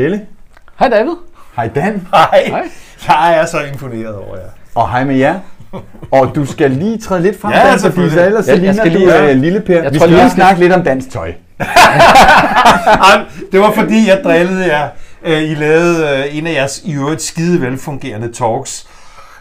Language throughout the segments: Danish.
Hej Pelle. Hej David. Hej Dan. Hej. Hej. Jeg er så imponeret over jer. Og hej med jer. Og du skal lige træde lidt frem, Ja, Dan, fordi så ellers så Jeg- ligner skal du lige- øh, lille Per. Jeg Vi tror skal lige, snakke lidt om dansk tøj. Det var fordi, jeg drillede jer. Øh, I lavede øh, en af jeres i øvrigt skide velfungerende talks.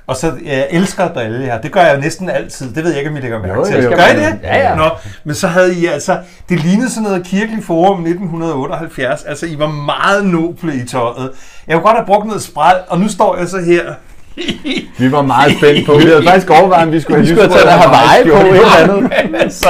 Og så jeg elsker at drille jer. Det gør jeg jo næsten altid. Det ved jeg ikke, om I lægger mærke Jo, til. skal Gør I det? Ja, ja. Nå, men så havde I altså... Det lignede sådan noget kirkelig forum 1978. Altså, I var meget noble i tøjet. Jeg kunne godt have brugt noget spræl, og nu står jeg så her. Vi var meget spændt på. Vi havde faktisk overvejet, om vi skulle have Vi skulle have taget Hawaii på, et eller andet. Men så,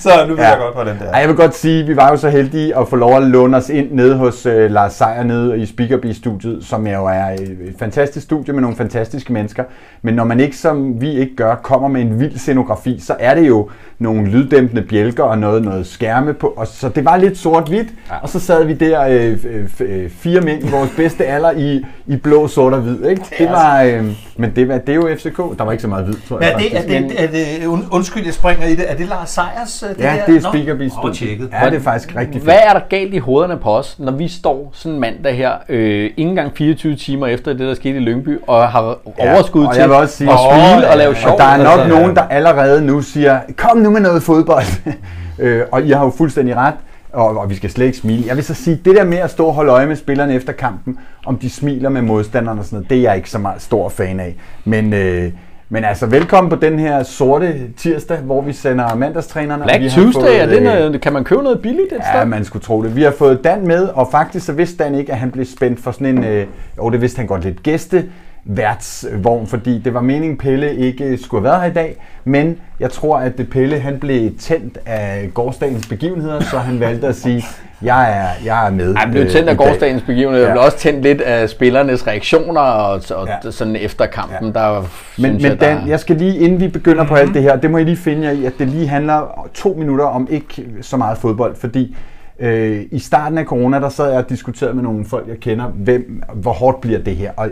så nu ved Ja. jeg godt, hvordan det er. Ej, jeg vil godt sige, at vi var jo så heldige at få lov at låne os ind nede hos øh, Lars Seier nede i Speakerby-studiet, som jo er et, et fantastisk studie med nogle fantastiske mennesker. Men når man ikke, som vi ikke gør, kommer med en vild scenografi, så er det jo nogle lyddæmpende bjælker og noget, noget skærme på. Og så det var lidt sort-hvidt, ja. og så sad vi der øh, øh, øh, fire mænd i vores bedste alder i, i blå, sort og hvid. Ikke? Det var, øh, men det, var, det er jo FCK. Der var ikke så meget hvid, tror jeg er det, er det, er det, und- undskyld, jeg springer i det. Er det Lars Sejers? Det Ja, der? det er Nå. Speakerby Åh, studiet. tjekket. Ja, det er faktisk rigtig fedt. Hvad er der galt i hovederne på os, når vi står sådan en mandag her, øh, ikke engang 24 timer efter det, der skete i Lyngby, og har Ja, overskud og til jeg vil også sige- at smile og lave sjov. Og der er nok altså. nogen, der allerede nu siger, kom nu med noget fodbold. øh, og I har jo fuldstændig ret, og, og vi skal slet ikke smile. Jeg vil så sige, det der med at stå og holde øje med spillerne efter kampen, om de smiler med modstanderne og sådan noget, det er jeg ikke så meget stor fan af. Men, øh, men altså, velkommen på den her sorte tirsdag, hvor vi sender mandagstrænerne. og vi Black har Tuesday, fået, er det øh, noget, kan man købe noget billigt et Ja, sted? man skulle tro det. Vi har fået Dan med, og faktisk så vidste Dan ikke, at han blev spændt for sådan en, øh, jo det vidste han godt lidt, gæste værtsvogn, fordi det var meningen, Pelle ikke skulle have været her i dag, men jeg tror, at det Pelle han blev tændt af gårdsdagens begivenheder, så han valgte at sige, jeg er, jeg er med. Han blev øh, tændt af i dag." gårdsdagens begivenhed. Jeg Ja. blev også tændt lidt af spillernes reaktioner og, og Ja. sådan efter kampen. Ja. Der, Men, men jeg, der, Dan, jeg skal lige, inden vi begynder på alt det her, det må I lige finde jer i, at det lige handler to minutter om ikke så meget fodbold, fordi øh, i starten af corona, der sad jeg og diskuterede med nogle folk, jeg kender, hvem, hvor hårdt bliver det her, og,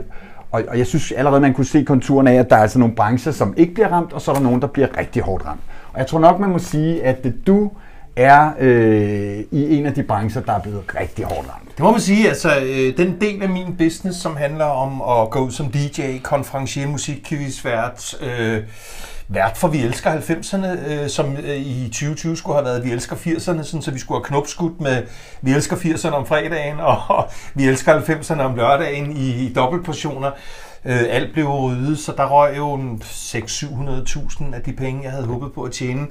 og, og jeg synes allerede, man kunne se konturen af, at der er altså nogle brancher, som ikke bliver ramt, og så er der nogen, der bliver rigtig hårdt ramt. Og jeg tror nok, man må sige, at du er øh, i en af de brancher, der er blevet rigtig hårdt ramt. Det må man sige, altså øh, den del af min business, som handler om at gå ud som DJ, konferencier, musikquiz-vært, øh, vært for Vi Elsker 90'erne, øh, som øh, i 2020 skulle have været Vi Elsker 80'erne, sådan, så vi skulle have knopskudt med Vi Elsker 80'erne om fredagen, og Vi Elsker 90'erne om lørdagen i, i dobbeltportioner. Øh, alt blev ryddet, så der røg jo en 600-700.000 af de penge, jeg havde håbet på at tjene.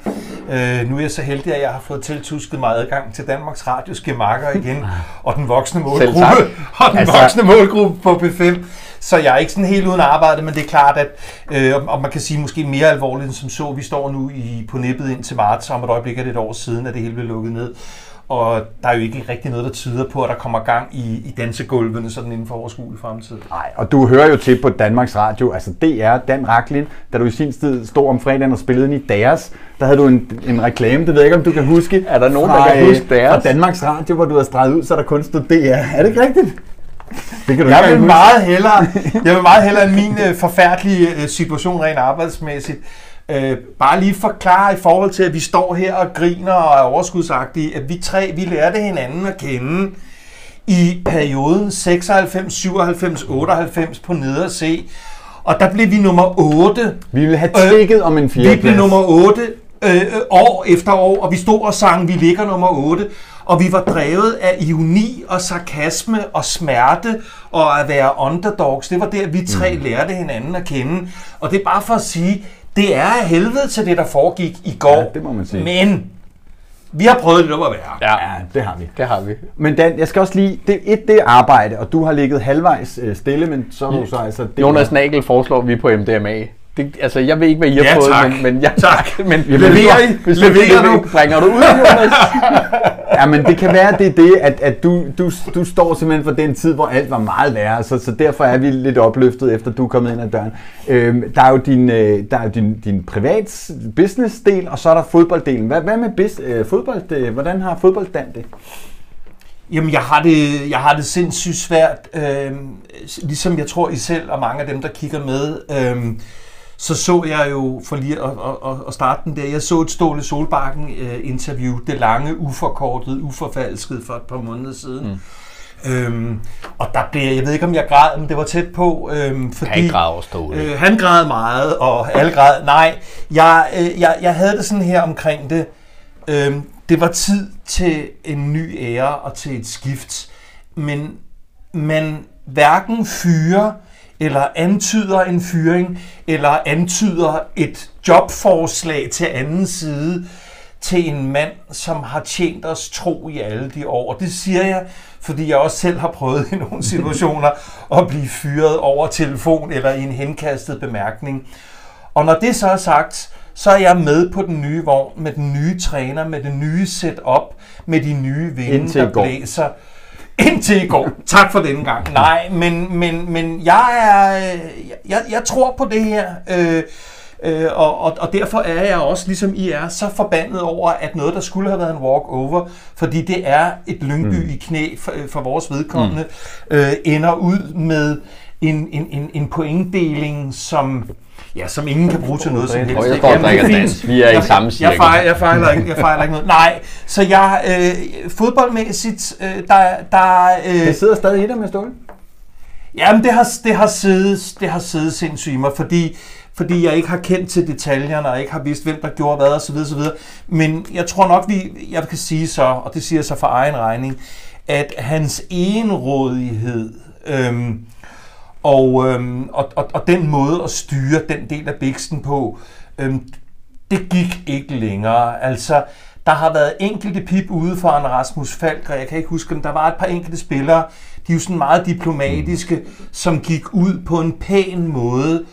Øh, nu er jeg så heldig, at jeg har fået tiltusket mig adgang til Danmarks Radios gemakker igen, og den voksne målgruppe, og den Altså- voksne målgruppe på P5. Så jeg er ikke sådan helt uden arbejde, men det er klart, at øh, og man kan sige måske mere alvorligt end som så. Vi står nu i, på nippet ind til marts, og om et øjeblik er det et år siden, at det hele blev lukket ned. Og der er jo ikke rigtig noget, der tyder på, at der kommer gang i, i dansegulvene sådan inden for overskuelig fremtid. Nej, og du hører jo til på Danmarks Radio, altså DR, Dan Raklin, da du i sin tid stod om fredagen og spillede i deres, der havde du en, en reklame, det ved jeg ikke, om du kan huske. Er der nogen, fra, der kan øh, huske deres? Fra Danmarks Radio, hvor du har streget ud, så der kun stod DR. Er det ikke rigtigt? Det kan du Jeg vil huske. meget hellere, jeg vil meget hellere end min øh, forfærdelige øh, situation rent arbejdsmæssigt. Øh, bare lige forklare i forhold til, at vi står her og griner og er overskudsagtige, at vi tre, vi lærte hinanden at kende i perioden 96, 97, 98 på nederse. Og der blev vi nummer 8 Vi ville have Øh, tækket om en fjerde vi blev nummer 8 øh, øh, år efter år, og vi stod og sang, vi ligger nummer 8. Og vi var drevet af ironi og sarkasme og smerte og at være underdogs. Det var der, vi tre mm. lærte hinanden at kende. Og det er bare for at sige, det er af helvede til det, der foregik i går. Ja, det må man sige. Men vi har prøvet lidt at være. Ja, Ja, det har vi. det har vi. Men Dan, jeg skal også lige, det, et det er arbejde, og du har ligget halvvejs øh, stille, men så er du så altså... Det Jonas Nagel foreslår vi på MDMA. Det, altså, jeg ved ikke, hvad I har Ja, fået, tak. men, men, jeg, Tak. men Leverer I? Hvis Leverer du? du? Bringer du ud, Jonas? Ja, men det kan være, det er det, at, at du, du, du står simpelthen for den tid, hvor alt var meget værre, så, så derfor er vi lidt opløftet, efter du er kommet ind ad døren. Øhm, der er jo din, øh, der er jo din, din privat business-del, og så er der fodbolddelen. Hvad, hvad med bis, øh, fodbold? Øh, hvordan har fodbolddan det? Jamen, jeg har det, jeg har det sindssygt svært. Øh, ligesom jeg tror, I selv og mange af dem, der kigger med, øh, så så jeg jo, for lige at, at, at starte den der, jeg så et Ståle Solbakken øh, interview, det lange, uforkortet, uforfalsket for et par måneder siden, mm. Øhm, og der blev, jeg ved ikke om jeg græd, men det var tæt på, øhm, fordi græde over stålet. øh, han græd meget, og alle græd. Nej, jeg, øh, jeg, jeg havde det sådan her omkring det. Øhm, det var tid til en ny ære og til et skift, men man hverken fyrer eller antyder en fyring, eller antyder et jobforslag til anden side til en mand, som har tjent os tro i alle de år. Og det siger jeg, fordi jeg også selv har prøvet i nogle situationer at blive fyret over telefon eller i en henkastet bemærkning. Og når det så er sagt, så er jeg med på den nye vogn, med den nye træner, med det nye setup, med de nye vinde, der går. Indtil i går. Tak for denne gang. Nej, men, men, men jeg, er, øh, jeg, jeg tror på det her. Øh, Øh, og, og, og derfor er jeg også, ligesom I er, så forbandet over, at noget, der skulle have været en walk-over, fordi det er et lyngby mm. i knæ for, for vores vedkommende, mm. øh, ender ud med en, en, en, en pointdeling, som, ja, som ingen kan bruge til noget som helst. Og jeg står og er drikker dans. Vi er i Jeg- samme jeg, cirkel. fejler, jeg, fejler ikke, jeg fejler ikke noget. Nej, så jeg, øh, fodboldmæssigt, øh, der, der, øh, Det sidder stadig i dig med Ståle. Jamen, det har, det har siddet, det har siddet sindssygt i mig, fordi, fordi jeg ikke har kendt til detaljerne, og ikke har vidst, hvem der gjorde hvad, osv. osv. Men jeg tror nok, vi, jeg kan sige så, og det siger jeg så for egen regning, at hans enrådighed øhm, og, øhm, og, og, og den måde at styre den del af biksen på, øhm, det gik ikke længere. Altså, der har været enkelte pip ude for en Rasmus Falk, og jeg kan ikke huske, om der var et par enkelte spillere, de er jo sådan meget diplomatiske, som gik ud på en pæn måde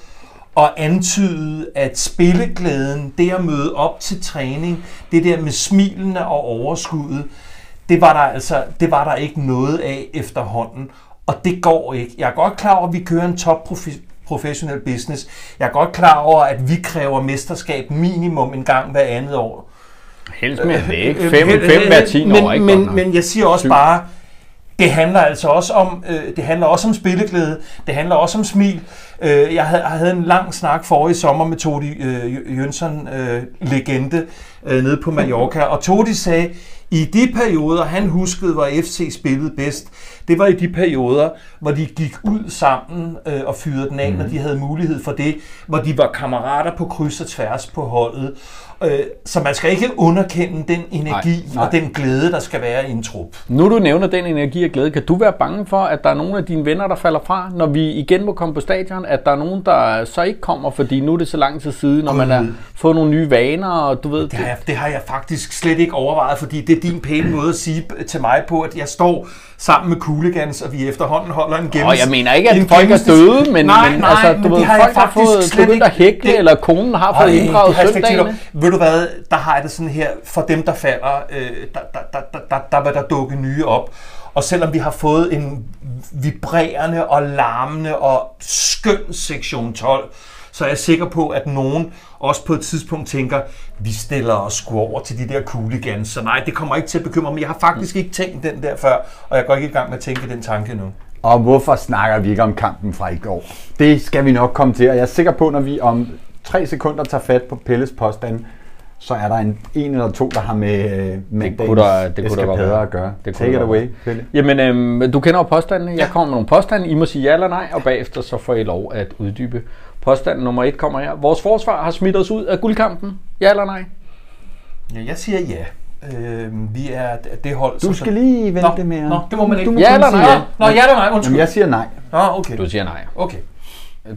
og antydede, at spilleglæden, det at møde op til træning, det der med smilene og overskuddet, det var der altså det var der ikke noget af efterhånden. Og det går ikke. Jeg er godt klar over, at vi kører en top professionel business. Jeg er godt klar over, at vi kræver mesterskab minimum en gang hver andet år. Helst med det, ikke? Øh, Fem, øh, fem øh, hver tiende men, år, ikke? Men, men jeg siger også bare, det handler altså også om, øh, det handler også om spilleglæde, det handler også om smil. Øh, jeg, havde, jeg havde en lang snak forrige sommer med Todi øh, Jønsson, øh, legende, øh, nede på Mallorca, og Todi sagde, i de perioder, han huskede, hvor FC spillede bedst, det var i de perioder, hvor de gik ud sammen øh, og fyrede den af, mm. når de havde mulighed for det, hvor de var kammerater på kryds og tværs på holdet. Øh, så man skal ikke underkende den energi Nej, nej. og den glæde, der skal være i en trup. Nu du nævner den energi og glæde, kan du være bange for, at der er nogle af dine venner, der falder fra, når vi igen må komme på stadion, at der er nogen, der så ikke kommer, fordi nu er det så lang tid siden, når man har fået nogle nye vaner, og du ved... Det har, jeg, det har jeg faktisk slet ikke overvejet, fordi det er din pæne måde at sige til mig på, at jeg står sammen med Cooligans, og vi efterhånden holder en gennems... Og jeg mener ikke, at folk er døde, men, nej, men nej, altså, men du det ved, har folk har faktisk fået begyndt at hækle, det- eller konen har fået inddraget har søndagene du hvad, der har jeg det sådan her, for dem der falder, øh, der, der, der, der, der, der vil der dukke nye op. Og selvom vi har fået en vibrerende og larmende og skøn sektion 12, så er jeg sikker på, at nogen også på et tidspunkt tænker, vi stiller os sgu over til de der cooligans. Så nej, det kommer ikke til at bekymre mig. Jeg har faktisk ikke tænkt den der før, og jeg går ikke i gang med at tænke den tanke nu. Og hvorfor snakker vi ikke om kampen fra i går? Det skal vi nok komme til, og jeg er sikker på, når vi om tre sekunder tager fat på Pelles påstand, så er der en, en eller to, der har med øh, mandagens kunne der- det kunne der godt være. at gøre. Det kunne Take der it away, være. Pelle. Jamen, øhm, du kender jo påstandene. Jeg kommer med nogle påstande. I må sige ja eller nej, og bagefter så får I lov at uddybe. Påstand nummer et kommer her. Vores forsvar har smidt os ud af guldkampen. Ja eller nej? Ja, jeg siger ja. Øh, vi er det hold, Du skal lige vente Nå, mere. nå, det må man ikke. Du Ja kun eller nej? Nå, nå, ja eller nej, undskyld. Jamen, jeg siger nej. Nå, okay. Du siger nej. Okay.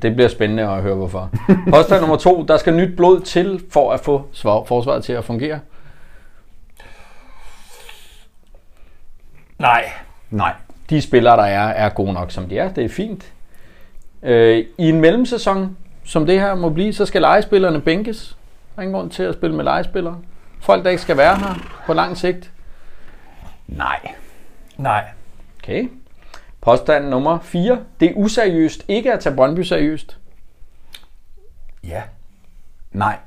Det bliver spændende at høre hvorfor. Påstand nummer to. Der skal nyt blod til for at få svar- forsvaret til at fungere. Nej. Nej. De spillere, der er, er gode nok, som de er. Det er fint. Øh, I en mellemsæson, som det her må blive, så skal legespillerne bænkes. Der er ingen grund til at spille med legespillere. Folk, der ikke skal være her på lang sigt. Nej. Nej. Okay. Påstand nummer 4. Det er useriøst ikke at tage Brøndby seriøst. Ja. Nej.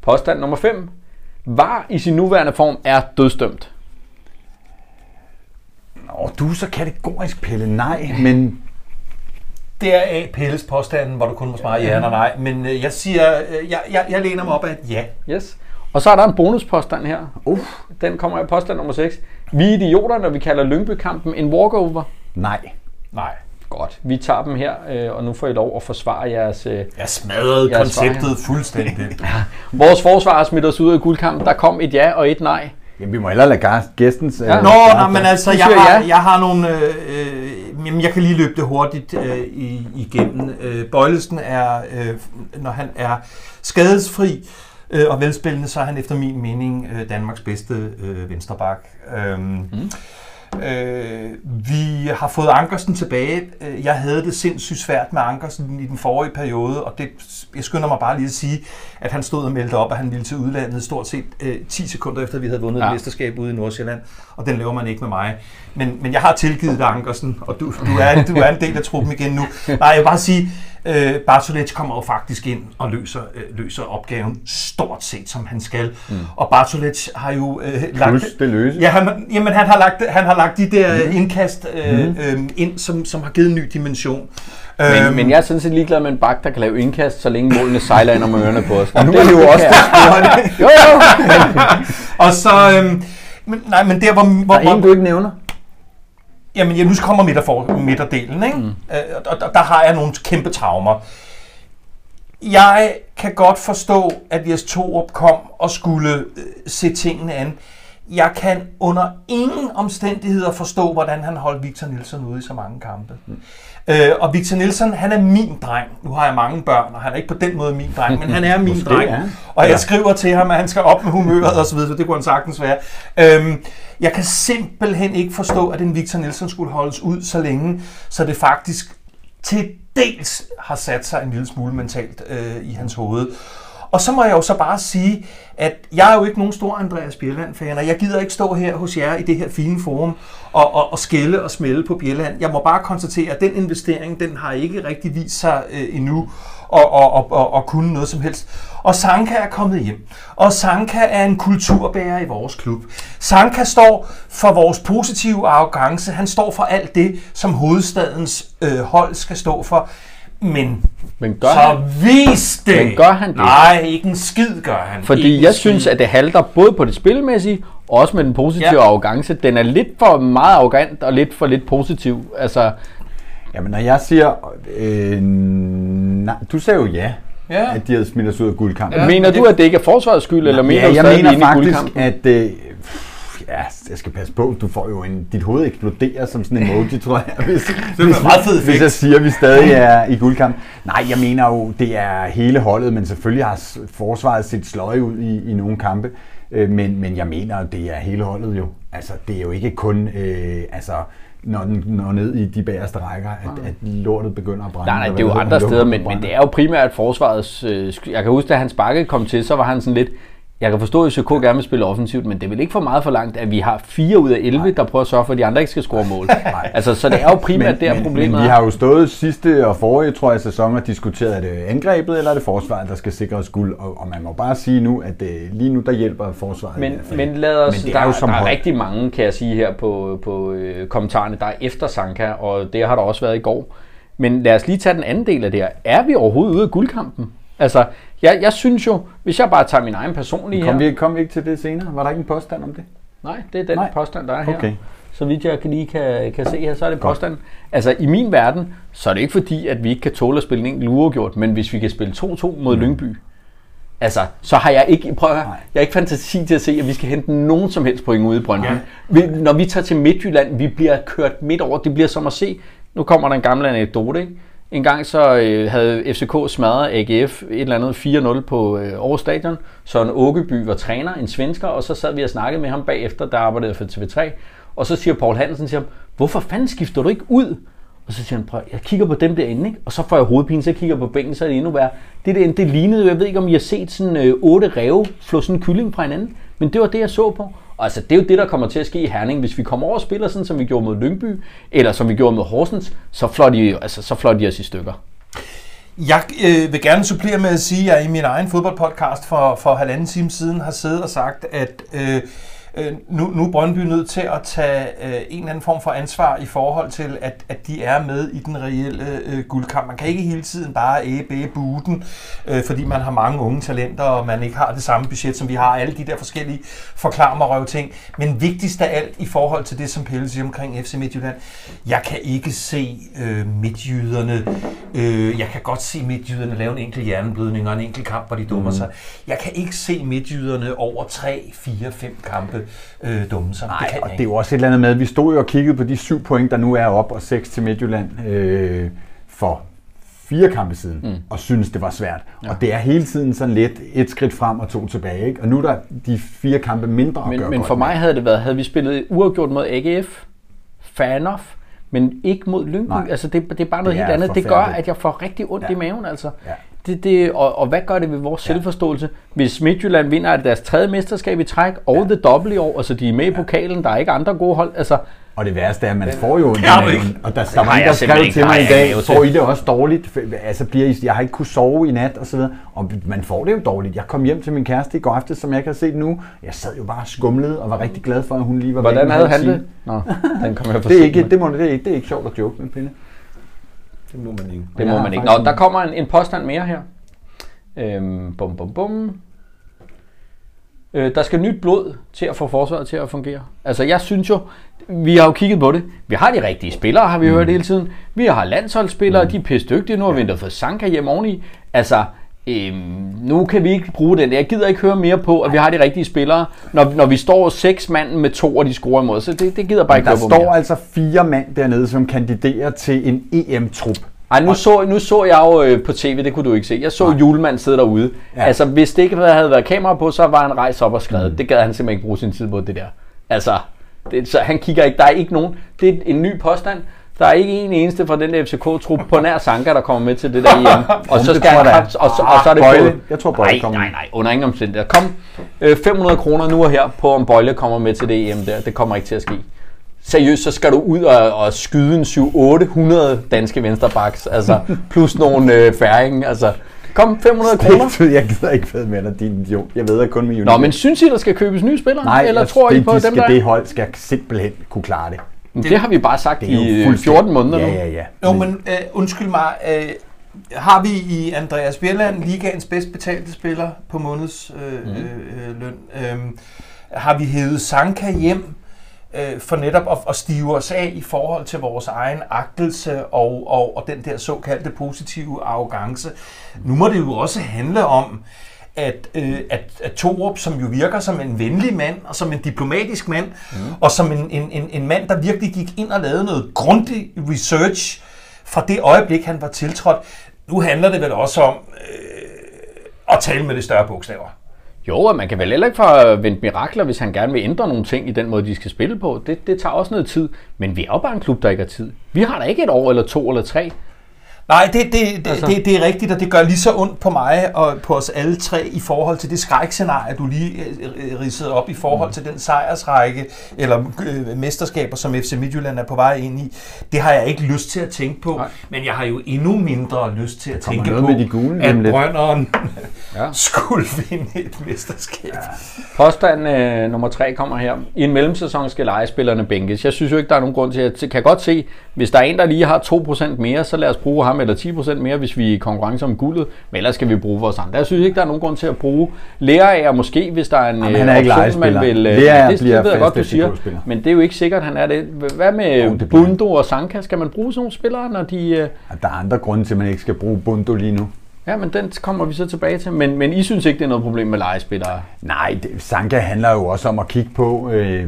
Påstand nummer 5. Var i sin nuværende form er dødstømt. Nå, du er så kategorisk, Pelle. Nej, men Det er A. Pelles påstanden, hvor du kun må svare ja eller nej. Men øh, jeg siger, øh, jeg, jeg, jeg læner mig op af et ja. Yes. Og så er der en bonuspåstand her. uh, Den kommer i påstand nummer 6. Vi er idioter, når vi kalder Lyngby-kampen en walkover. Nej. Nej. Godt, vi tager dem her, øh, og nu får I lov at forsvare jeres... Øh, Jeg smadrede Jeg konceptet fuldstændig. vores forsvar har smidt os ud af guldkampen. Der kom et ja og et nej. Jamen, vi må hellere lade gæst- gæstens... Ja. øh, Nå, nej, men altså, jeg har, ja. jeg har nogle... Øh, øh, jamen, jeg kan lige løbe det hurtigt øh, i, igennem. Øh, Bøjlesen er, øh, når han er skadesfri øh, og velspillende, så er han efter min mening øh, Danmarks bedste øh, vensterbak. Øhm, mm. Øh, vi har fået Ankersen tilbage. Øh, Jeg havde det sindssygt svært med Ankersen i den forrige periode, og det, jeg skynder mig bare lige at sige, at han stod og meldte op, at han ville til udlandet stort set øh, 10 sekunder efter, at vi havde vundet ja. Ja. et mesterskab ude i Nordsjælland, og den laver man ikke med mig. Men, men jeg har tilgivet dig, Ankersen, og du, du, er, du er en del af truppen igen nu. Nej, jeg vil bare sige, øh, Bartolets kommer jo faktisk ind og løser, øh, løser opgaven stort set, som han skal. Mm. Og Bartolets har jo øh, lagt... Plus det løse. Ja, han, jamen, han har lagt, han har lagt de der mm. indkast øh, mm. øh, ind, som, som har givet en ny dimension. Men, Øhm, men jeg er sådan set ligeglad med en bak, der kan lave indkast, så længe målene sejler ind om ørerne på os. Og nu er det jo også jeg- Jo, jo. Og så... Øhm, men, nej, men der hvor... hvor, Der er en, du ikke nævner. Jamen, ja, nu kommer midterfor, midterdelen, ikke? Mm. Øh, og, og der har jeg nogle kæmpe traumer. Jeg kan godt forstå, at Jes Torup kom og skulle øh, se tingene an. Jeg kan under ingen omstændigheder forstå, hvordan han holdt Victor Nielsen ude i så mange kampe. Mm. Øh, og Victor Nielsen, han er min dreng. Nu har jeg mange børn, og han er ikke på den måde min dreng, men han er min Måske dreng. han. Og jeg Ja. skriver til ham, at han skal op med humøret og så videre, så det kunne han sagtens være. Øhm, jeg kan simpelthen ikke forstå, at en Victor Nielsen skulle holdes ud så længe, så det faktisk til dels har sat sig en lille smule mentalt øh, i hans hoved. Og så må jeg jo så bare sige, at jeg er jo ikke nogen stor Andreas Bjelland-fan, og jeg gider ikke stå her hos jer i det her fine forum og, og, og skælde og smelle på Bjelland. Jeg må bare konstatere, at den investering, den har ikke rigtig vist sig øh, endnu og, og, og, og, og kunne noget som helst. Og Sanka er kommet hjem. Og Sanka er en kulturbærer i vores klub. Sanka står for vores positive arrogance. Han står for alt det, som hovedstadens øh, hold skal stå for. Men Men gør så han? vis det! Men gør han det? Nej, ikke en skid gør han. Ikke Fordi en jeg skid. synes, at det halter både på det spilmæssige, og også med den positive Ja. arrogance. Den er lidt for meget arrogant, og lidt for lidt positiv. Altså, Jamen, når jeg siger... Øh, nej, du sagde jo ja, Ja. at de havde smidt os ud af guldkampen. ja, mener du, at det ikke er forsvarets skyld, eller mener ja, du jeg stadig, mener er faktisk, at... Øh, ja, jeg skal passe på. Du får jo en... Dit hoved eksploderer som sådan en emoji, tror jeg. Hvis, det en meget fed Hvis jeg siger, at vi stadig er i guldkamp. Nej, jeg mener jo, det er hele holdet, men selvfølgelig har forsvaret set sløj ud i, i nogle kampe. Øh, men, men jeg mener, at det er hele holdet jo. Altså, det er jo ikke kun... Øh, altså, når den når ned i de bagerste rækker, at, at lortet begynder at brænde. Nej, nej, det er jo andre steder, men, men det er jo primært forsvarets... Øh, jeg kan huske, da hans bakke kom til, så var han sådan lidt... Jeg kan forstå, at FCK gerne vil spille offensivt, men det er vel ikke for meget for langt, at vi har 4 ud af 11, Nej. der prøver at sørge for, at de andre ikke skal score mål. altså, så det er jo primært der, problemet men vi er. har jo stået sidste og forrige, tror jeg, sæson og diskuteret, er det angrebet eller er det forsvaret, der skal sikre os guld. Og, og man må bare sige nu, at det, lige nu, der hjælper forsvaret. Men, men lad os, Men der, er jo som der er hold. rigtig mange, kan jeg sige her på, på øh, kommentarerne, der er efter Sanka, og det har der også været i går. Men lad os lige tage den anden del af det her. Er vi overhovedet ude af guldkampen? Altså, jeg, jeg synes jo, hvis jeg bare tager min egen personlige Kom her... vi, kom vi ikke til det senere? Var der ikke en påstand om det? Nej, det er den Nej. Påstand, der er her. Okay. Så vidt jeg kan lige kan, kan se her, så er det påstand. Altså, i min verden, så er det ikke fordi, at vi ikke kan tåle at spille en enkelt uafgjort, men hvis vi kan spille 2-2 mod mm. Lyngby, altså, så har jeg ikke, prøv at høre, jeg har ikke fantasi til at se, at vi skal hente nogen som helst point ude i Brøndby. Ja. Vi, når vi tager til Midtjylland, vi bliver kørt midt over, det bliver som at se, nu kommer der en gammel anekdote, ikke? En gang så øh, havde FCK smadret AGF et eller andet 4-0 på øh, Aarhus Stadion. Søren Åkeby var træner, en svensker, og så sad vi og snakkede med ham bagefter, der arbejdede for TV3. Og så siger Paul Hansen til ham, hvorfor fanden skifter du ikke ud? Og så siger han, prøv, jeg kigger på dem derinde, ikke? og så får jeg hovedpine, så jeg kigger på bænken, så er det endnu værre. Det derinde, det lignede jeg ved ikke, om I har set sådan øh, otte ræve flå sådan en kylling fra hinanden, men det var det, jeg så på. Og altså, det er jo det, der kommer til at ske i Herning. Hvis vi kommer over og spiller sådan, som vi gjorde mod Lyngby, eller som vi gjorde mod Horsens, så flår de, altså, så flår de os i stykker. Jeg øh, vil gerne supplere med at sige, at jeg i min egen fodboldpodcast for, for halvanden time siden har siddet og sagt, at øh, Øh, nu, nu er Brøndby nødt til at tage øh, en eller anden form for ansvar i forhold til, at, at de er med i den reelle øh, guldkamp. Man kan ikke hele tiden bare æbe buden, øh, fordi man har mange unge talenter, og man ikke har det samme budget, som vi har. Alle de der forskellige forklarmer ting. Men vigtigst af alt i forhold til det, som Pelle siger omkring FC Midtjylland, jeg kan ikke se øh, midtjyderne. Øh, jeg kan godt se midtjyderne lave en enkelt hjerneblødning og en enkelt kamp, hvor de dummer mm. sig. Jeg kan ikke se midtjyderne over 3, 4, 5 kampe øh, dumme sig. Nej, det og det er jo også et eller andet med, at vi stod jo og kiggede på de syv point, der nu er op, og 6 til Midtjylland øh, for fire kampe siden, mm. og synes det var svært. Ja. Og det er hele tiden sådan lidt et skridt frem og to tilbage. Ikke? Og nu er der de fire kampe mindre men, at gøre Men for mig med. havde det været, havde vi spillet uafgjort mod AGF, enough, men ikke mod Lyngby. Nej. Altså det, det er bare noget det helt andet. Det gør, at jeg får rigtig ondt ja. i maven. Altså. Ja. Det, det, og, og hvad gør det ved vores ja. selvforståelse? Hvis Midtjylland vinder deres tredje mesterskab i træk, og ja. det dobbelt i år, altså de er med i pokalen, der er ikke andre gode hold, altså og det værste er, at man får jo en maven, og der, der var en, der skrev til mig i dag, får I det også dårligt? Altså bliver I, jeg har ikke kunne sove i nat, og så videre. Og man får det jo dårligt. Jeg kom hjem til min kæreste i går aftes, som jeg kan se nu. Jeg sad jo bare skumlet og var rigtig glad for, at hun lige var Hvordan havde han det? Nå, den kom jeg det, er ikke, det, må, det, er, det er ikke sjovt at joke med, Pille. Det må man ikke. Det må man ikke. Nå, der kommer en, en påstand mere her. Øhm, bum, bum, bum. Øh, der skal nyt blod til at få forsvaret til at fungere. Altså, jeg synes jo, vi har jo kigget på det. Vi har de rigtige spillere, har vi mm. hørt hele tiden. Vi har landsholdsspillere, mm. de er pisse dygtige. Nu har vi endda fået Sanka hjem oveni. Altså, øhm, nu kan vi ikke bruge den. Jeg gider ikke høre mere på, at vi har de rigtige spillere, når, når vi står seks mand med to, og de scorer imod. Så det, det gider bare ikke Der står mere. altså fire mand dernede, som kandiderer til en EM-trup. Ej, nu så, nu så jeg jo øh, på tv, det kunne du ikke se. Jeg så Nej. julemand sidde derude. Ja. Altså, hvis det ikke havde været kamera på, så var han rejst op og skrevet. Mm. Det gad han simpelthen ikke bruge sin tid på, det der. Altså, det, så han kigger ikke. Der er ikke nogen. Det er en ny påstand. Der er ikke en eneste fra den der FCK-trup på nær Sanka, der kommer med til det der EM. Og så skal han, og, og, og, så er det Bøjle. Jeg tror Bøjle kommer. Nej, nej, under ingen omstændigheder. Kom, øh, 500 kroner nu og her på, om Bøjle kommer med til det EM der. Det kommer ikke til at ske seriøst, så skal du ud og, og skyde en 7-800 danske venstrebacks, altså plus nogle øh, færing, altså Kom, 500 kroner. Jeg gider ikke ved med dig, din idiot. Jeg ved kun med Nå, men synes I, der skal købes nye spillere? Nej, eller tror I på de dem, der det hold skal simpelthen kunne klare det. Men det, det har vi bare sagt i 14 måneder ja, nu. Ja, ja, Jo, men uh, undskyld mig. Uh, har vi i Andreas Bjelland ligaens bedst betalte spiller på måneds uh, mm. uh, løn? Uh, har vi hævet Sanka hjem? øh, for netop at, at stive os af i forhold til vores egen agtelse og, og, og den der såkaldte positive arrogance. Nu må det jo også handle om, at, øh, at, at Torup, som jo virker som en venlig mand, og som en diplomatisk mand, mm. og som en, en, en, en mand, der virkelig gik ind og lavede noget grundig research fra det øjeblik, han var tiltrådt. Nu handler det vel også om øh, at tale med det større bogstaver. Jo, og man kan vel heller ikke forvente mirakler, hvis han gerne vil ændre nogle ting i den måde, de skal spille på. Det, det tager også noget tid. Men vi er jo bare en klub, der ikke har tid. Vi har da ikke et år eller to eller tre. Nej, det, det, det, altså. det, det er rigtigt, og det gør lige så ondt på mig og på os alle tre i forhold til det skrækscenarie, du lige øh, ridsede op i forhold mm. til den sejrsrække eller øh, mesterskaber, som FC Midtjylland er på vej ind i. Det har jeg ikke lyst til at tænke på, Nej. men jeg har jo endnu mindre lyst til at tænke på, med de gule, at Brønderen ja. skulle vinde et mesterskab. Ja. Påstand øh, nummer tre kommer her. I en mellemsæson skal legespillerne bænkes. Jeg synes jo ikke, der er nogen grund til at... Jeg kan godt se, hvis der er en, der lige har 2% mere, så lad os bruge ham eller 10% mere, hvis vi er i konkurrence om guldet, men ellers skal vi bruge vores andre. Jeg synes ikke, der er nogen grund til at bruge lærer måske, hvis der er en Jamen, han er ikke option, man vil... Øh, Lærer det, det ved jeg godt, du siger, men det er jo ikke sikkert, han er det. Hvad med oh, Bundo og Sanka? Skal man bruge sådan nogle spillere, når de... Øh... Der er andre grunde til, at man ikke skal bruge Bundo lige nu. Ja, men den kommer vi så tilbage til. Men, men I synes ikke, det er noget problem med legespillere? Nej, det, Sanka handler jo også om at kigge på, øh,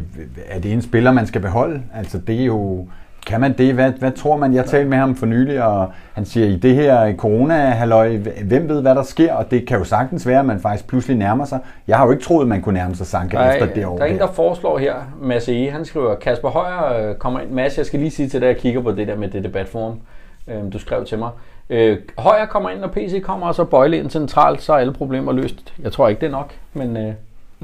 er det en spiller, man skal beholde? Altså, det er jo kan man det? Hvad, hvad tror man? Jeg talte med ham for nylig, og han siger, i det her corona halløj hvem ved, hvad der sker? Og det kan jo sagtens være, at man faktisk pludselig nærmer sig. Jeg har jo ikke troet, at man kunne nærme sig Sanka Nej, efter det år. Der er en, der foreslår her, Mads E. Han skriver, Kasper Højer øh, kommer ind. Mads, jeg skal lige sige til dig, at jeg kigger på det der med det debatforum, øh, du skrev til mig. Øh, Højer kommer ind, når PC kommer, og så Bøjle ind centralt, så er alle problemer løst. Jeg tror ikke, det er nok, men... Øh,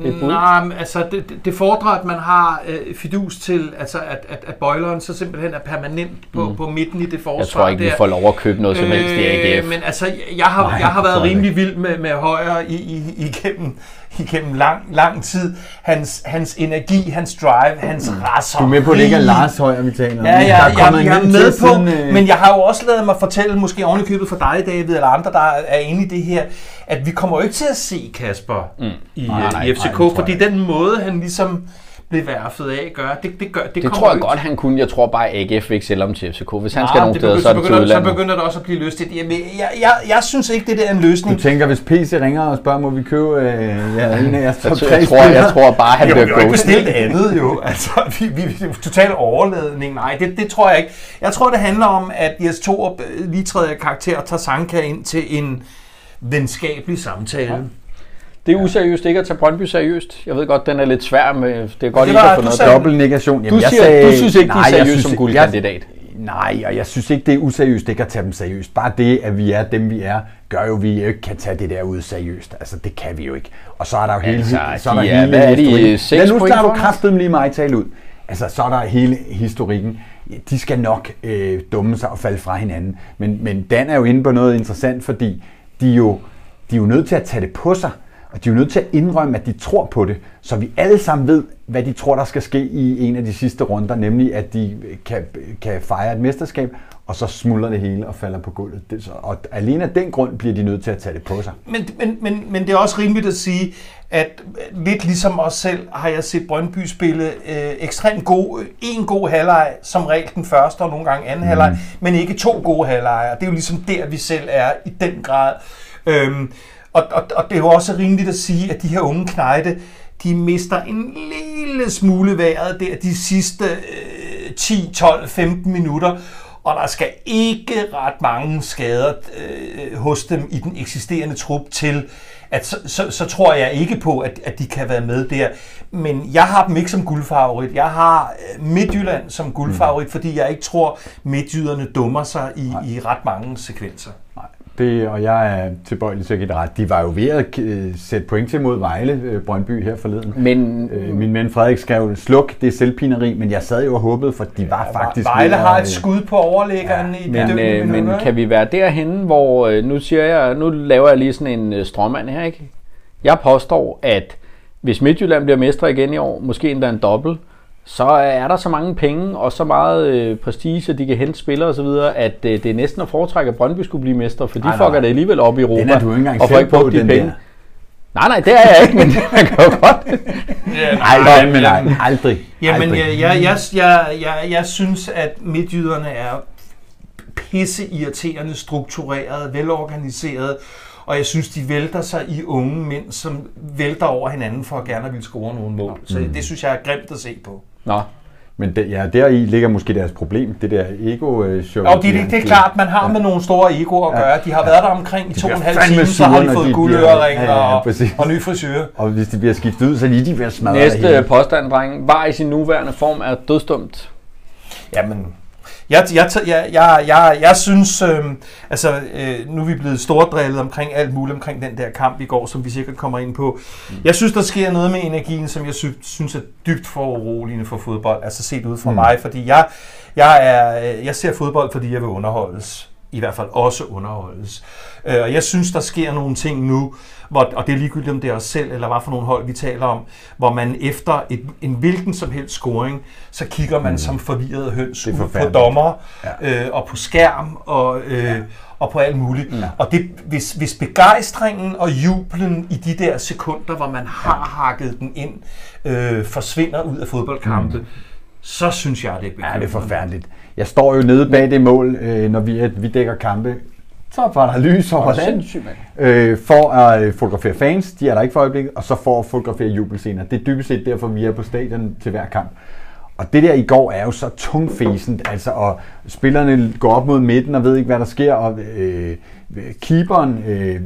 Et bud? Nej, men altså det, det- fordrer, at man har øh, fidus til, altså at, at, at bøjleren så simpelthen er permanent på, mm. på midten i det forsvar. Jeg tror ikke, vi der. får lov at købe noget som helst i AGF. Men altså, jeg har, Nej, jeg har været rimelig vild med, med Højer i, i, igennem, igennem lang, lang tid. Hans, hans energi, hans drive, hans raseri. Du er med på, at det ikke er Lars Højer, vi taler om. Ja, ja, Der er jeg, kommet jeg, er med på, siden, øh, men jeg har jo også lavet mig fortælle, måske ovenikøbet for dig, David, eller andre, der er inde i det her, at vi kommer jo ikke til at se Kasper mm. i, Nej, nej, i FCK, nej, fordi den måde, han ligesom blev værfet af, gør, det, det, gør, det, Det tror jeg godt, han kunne. Jeg tror bare, at AGF vil ikke sælge ham til FCK. Hvis han Nej, skal nogen det steder, så er det til begynder, så udlandet. begynder det også at blive lystigt. Jamen, jeg, jeg, jeg synes ikke, det der er en løsning. Du tænker, hvis PC ringer og spørger, må vi købe øh, ja, en af jeres Jeg, top tror- 3 jeg, tror, jeg tror bare, han Jo, vi bliver har jo bestilt andet jo. Altså, vi, vi, vi er total overladning. Nej, det, det tror jeg ikke. Jeg tror, det handler om, at Jes Torup øh, lige træder karakter og tager Sanka ind til en venskabelig samtale. Ja. Det er useriøst ikke at tage Brøndby seriøst. Jeg ved godt, den er lidt svær med... Det er godt Det ikke var- at få noget sagde- Dobbelt negation. Du, siger, du synes ikke, de er jeg seriøse som ikke- guldkandidat. Jeg, nej, og jeg synes ikke, det er useriøst ikke at tage dem seriøst. Bare det, at vi er dem, vi er, gør jo, at vi ikke kan tage det der ud seriøst. Altså, det kan vi jo ikke. Og så er der jo hele... Altså, så er der de er- hele hvad er de, historikken. seks Lad nu snart du kraftedeme lige mig tale ud. Altså, så er der hele historikken. De skal nok øh, dumme sig og falde fra hinanden. Men, men Dan er jo inde på noget interessant, fordi de jo, de er jo nødt til at tage det på sig. Og de er jo nødt til at indrømme, at de tror på det, så vi alle sammen ved, hvad de tror, der skal ske i en af de sidste runder, nemlig at de kan, kan fejre et mesterskab, og så smuldrer det hele og falder på gulvet. Det, så, og alene af den grund bliver de nødt til at tage det på sig. Men, men, men, men det er også rimeligt at sige, at lidt ligesom os selv, har jeg set Brøndby spille øh, ekstremt god, en god halvleg, som regel den første og nogle gange anden mm. halvleg, men ikke to gode halvlejer. Det er jo ligesom der, vi selv er i den grad. Øhm, og, og, og det er jo også rimeligt at sige, at de her unge knejte, de mister en lille smule vejret der de sidste øh, 10, 12, 15 minutter, og der skal ikke ret mange skader øh, hos dem i den eksisterende trup til, at så, så, så tror jeg ikke på, at, at de kan være med der. Men jeg har dem ikke som guldfavorit. Jeg har øh, Midtjylland som guldfavorit, mm. fordi jeg ikke tror, midtjyderne dummer sig i, i ret mange sekvenser. Nej, det, og jeg er tilbøjelig til at give det ret. De var jo ved at øh, sætte point til mod Vejle, øh, Brøndby her forleden. Men Øh, min ven Frederik skrev, sluk, det er selvpineri, men jeg sad jo og håbede, for de var faktisk... Vejle har et skud på overlæggeren ja, i Men, dødende øh, men kan vi være derhen, hvor øh, nu siger jeg, nu laver jeg lige sådan en øh, stråmand her, ikke? Jeg påstår, at hvis Midtjylland bliver mestre igen i år, måske endda en dobbelt, så er der så mange penge og så meget øh, prestige, at de kan hente spillere osv., at øh, det er næsten at foretrække, at Brøndby skulle blive mestre, for de nej. fucker det alligevel op i Europa. Den er du ikke engang og får ikke brugt på, de den penge. der. Nej, nej, det er jeg ikke, men jeg kan jo godt. Ja, Nej, men nej, aldrig. Jamen, aldrig. jeg, jeg, jeg, jeg, jeg, jeg synes, at midtjyderne er pisse irriterende struktureret, velorganiseret, og jeg synes, de vælter sig i unge mænd, som vælter over hinanden for at gerne ville score nogle mål. Så det synes jeg er grimt at se på. Nå, Men det, ja, deri ligger måske deres problem, det der ego-show. Og det, det, det er klart, man har med nogle store egoer at Ja. gøre. De har været der omkring i to og en halv time, så har de fået de guldøreringer bliver- ja, ja, og, og ny frisyr. Og hvis de bliver skiftet ud, så er lige de bliver smadret. næste påstand, dreng. Var i sin nuværende form er dødstumt. Jamen, jeg, jeg, jeg, jeg, jeg, jeg synes, øh, altså øh, nu er vi blevet stordrillet omkring alt muligt omkring den der kamp i går, som vi sikkert kommer ind på. Jeg synes, der sker noget med energien, som jeg sy- synes er dybt for uroligende for fodbold, altså set ud fra mm. mig, fordi jeg, jeg, er, øh, jeg ser fodbold, fordi jeg vil underholdes. I hvert fald også underholdes. Øh, og jeg synes, der sker nogle ting nu, hvor, og det er ligegyldigt, om det er os selv, eller hvad for nogle hold, vi taler om, hvor man efter et, en hvilken som helst scoring, så kigger man mm. som forvirret høns ud på dommer, Ja. øh, og på skærm, og, øh, ja. og på alt muligt. Ja. Og det, hvis, hvis begejstringen og jublen i de der sekunder, hvor man har hakket den ind, øh, forsvinder ud af fodboldkampe, mm. Så synes jeg, det er Ja, bekymrende. det er forfærdeligt. Jeg står jo nede bag det mål, øh, når vi, at vi dækker kampe. Så var der lys over land, øh, for at øh, fotografere fans, de er der ikke for øjeblikket, og så for at fotografere jubelscener. Det er dybest set derfor, vi er på stadion til hver kamp. Og det der i går er jo så tungfæsent, altså, og spillerne går op mod midten og ved ikke, hvad der sker, og øh, keeperen øh,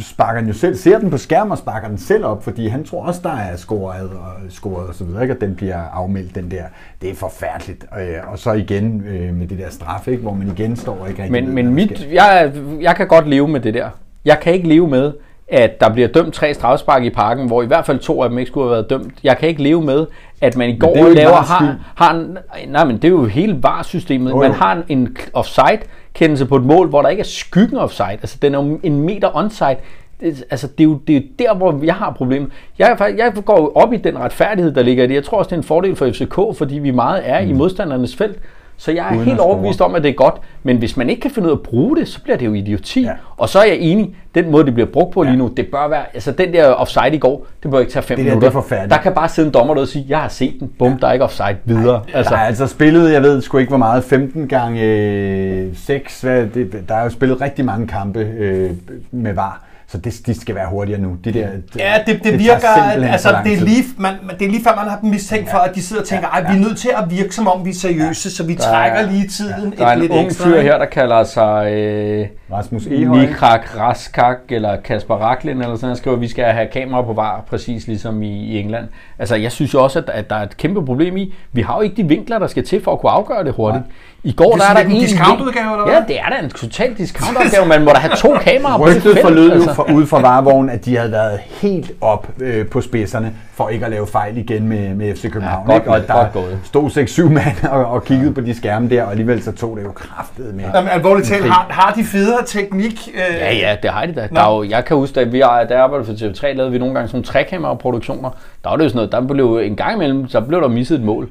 sparker den jo selv, ser den på skærm og sparker den selv op, fordi han tror også, der er scoret og scoret og så videre, ikke? og den bliver afmeldt, den der. Det er forfærdeligt. Øh, og så igen øh, med det der straf, ikke? hvor man igen står og ikke rigtig Men, ved, men mit, jeg, jeg kan godt leve med det der. Jeg kan ikke leve med, at der bliver dømt tre strafspark i parken, hvor i hvert fald to af dem ikke skulle have været dømt. Jeg kan ikke leve med, at man i går ikke laver, har, har en, nej, men det er jo hele VAR-systemet. Jo, Man har en, en offside-kendelse på et mål, hvor der ikke er skyggen offside. Altså, den er jo en meter onside. Det, altså, det er, jo, det er jo der, hvor jeg har problemet. Jeg, jeg går jo op i den retfærdighed, der ligger i det. Jeg tror også, det er en fordel for FCK, fordi vi meget er mm. i modstandernes felt. Så jeg er Uden helt overbevist om, at det er godt. Men hvis man ikke kan finde ud af at bruge det, så bliver det jo idioti. Ja. Ja. Og så er jeg enig, den måde, det bliver brugt på lige nu, det bør være, altså den der offside i går, det bør ikke tage fem Det der, minutter. det er forfærdeligt. Der kan bare sidde en dommer der og sige, jeg har set den, bum, der er ikke offside videre. Altså, Altså, der er altså spillet, jeg ved sgu ikke hvor meget, 15 gange øh, 6. Hvad, det, der er jo spillet rigtig mange kampe øh, med VAR, så det, de skal være hurtigere nu. De der, Ja, det, det, tager virker, altså det er, lige, man, det er lige før man har dem mistænkt for, at de sidder og tænker, ej, vi er nødt til at virke som om vi er seriøse, så vi trækker lige tiden der er en lidt ung ekstra. fyr her, der kalder sig øh, Rasmus Ehøj. Nikrak Raskak eller Kasper Raklin, eller sådan, han skriver, at vi skal have kamera på var, præcis ligesom i, i England. Altså, jeg synes jo også, at, at der er et kæmpe problem i, vi har jo ikke de vinkler, der skal til for at kunne afgøre det hurtigt. I går, Det er der er der en discountudgave, eller Ja, hvad? det er da en total discountopgave. Man må da have to kameraer på det Rygtet forlød jo altså. fra, ude fra varevognen, at de havde været helt op øh, på spidserne for ikke at lave fejl igen med, med FC København. Ja, godt ikke? Og gået, der godt gået. stod 6-7 mand og, og kiggede på de skærme der, og alligevel så tog det jo kraftet med. Jamen, alvorligt talt, har, har de federe teknik? Øh, Ja, ja, det har de da. Der er jo, jeg kan huske, at vi er, der arbejdede for TV3, lavede vi nogle gange sådan nogle trekamera-produktioner. Der var det jo sådan noget, der blev en gang imellem, så blev der misset et mål.